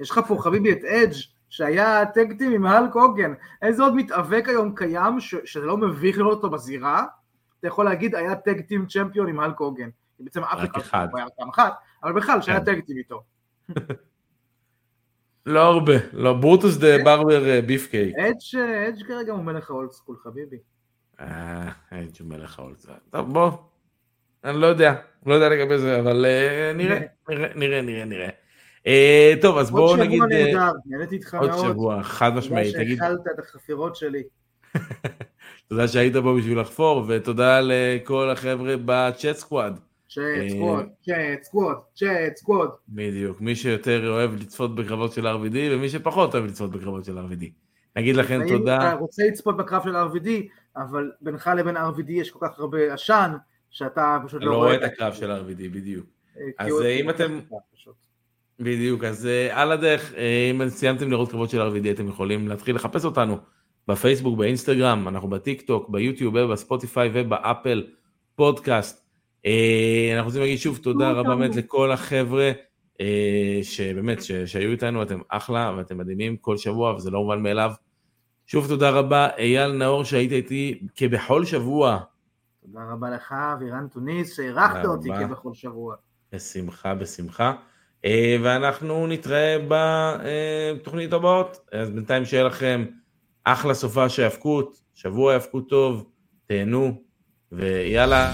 יש לך פה חביבי את אדג' שהיה tag team עם האלק הוגן, איזה עוד מתאבק היום קיים ש- שזה לא מביך לראות אותו בזירה, אתה יכול להגיד היה tag team champion עם האלק הוגן, בעצם אף אחד לא היה פעם אחת, אבל בכלל שהיה כן. tag team איתו. לא הרבה, לא, ברוטוס דה ברבר ביף קייק. אדג' כרגע הוא מלך ה old school חביבי. אה, אדג' הוא מלך ה old school. טוב בוא, אני לא יודע, לא יודע לגבי זה, אבל אה, נראה, נראה, נראה, נראה. אה, טוב, אז בואו נגיד... עוד שבוע נהדר, נהניתי איתך מאוד. עוד שבוע, חד משמעית. תודה שהכלת את החפירות שלי. תודה שהיית פה בשביל לחפור, ותודה לכל החבר'ה ב chat squad. chat squad, chat squad, chat squad. בדיוק, מי שיותר אוהב לצפות בקרבות של RVD, ומי שפחות אוהב לצפות בקרבות של RVD. נגיד לכם תודה. אם אתה רוצה לצפות בקרב של RVD, אבל בינך לבין RVD יש כל כך הרבה עשן, שאתה פשוט לא, לא רואה את הקרב של RVD, בדיוק. אה, אז אה, אם אתם... בדיוק, אז על הדרך, אם סיימתם לראות קרבות של RVD, אתם יכולים להתחיל לחפש אותנו בפייסבוק, באינסטגרם, אנחנו בטיק טוק, ביוטיוב, בספוטיפיי ובאפל פודקאסט. Uh, אנחנו רוצים להגיד שוב תודה רבה באמת לכל החבר'ה uh, שבאמת, שהיו איתנו, אתם אחלה ואתם מדהימים כל שבוע וזה לא מובן מאליו. שוב תודה רבה, אייל נאור שהיית איתי כבכל שבוע. תודה רבה לך, אבירן טוניס, שאירחת אותי כבכל שבוע. בשמחה, בשמחה. אה, ואנחנו נתראה בתוכנית הבאות. אז בינתיים שיהיה לכם אחלה סופה של האבקות, שבוע האבקות טוב, תהנו, ויאללה.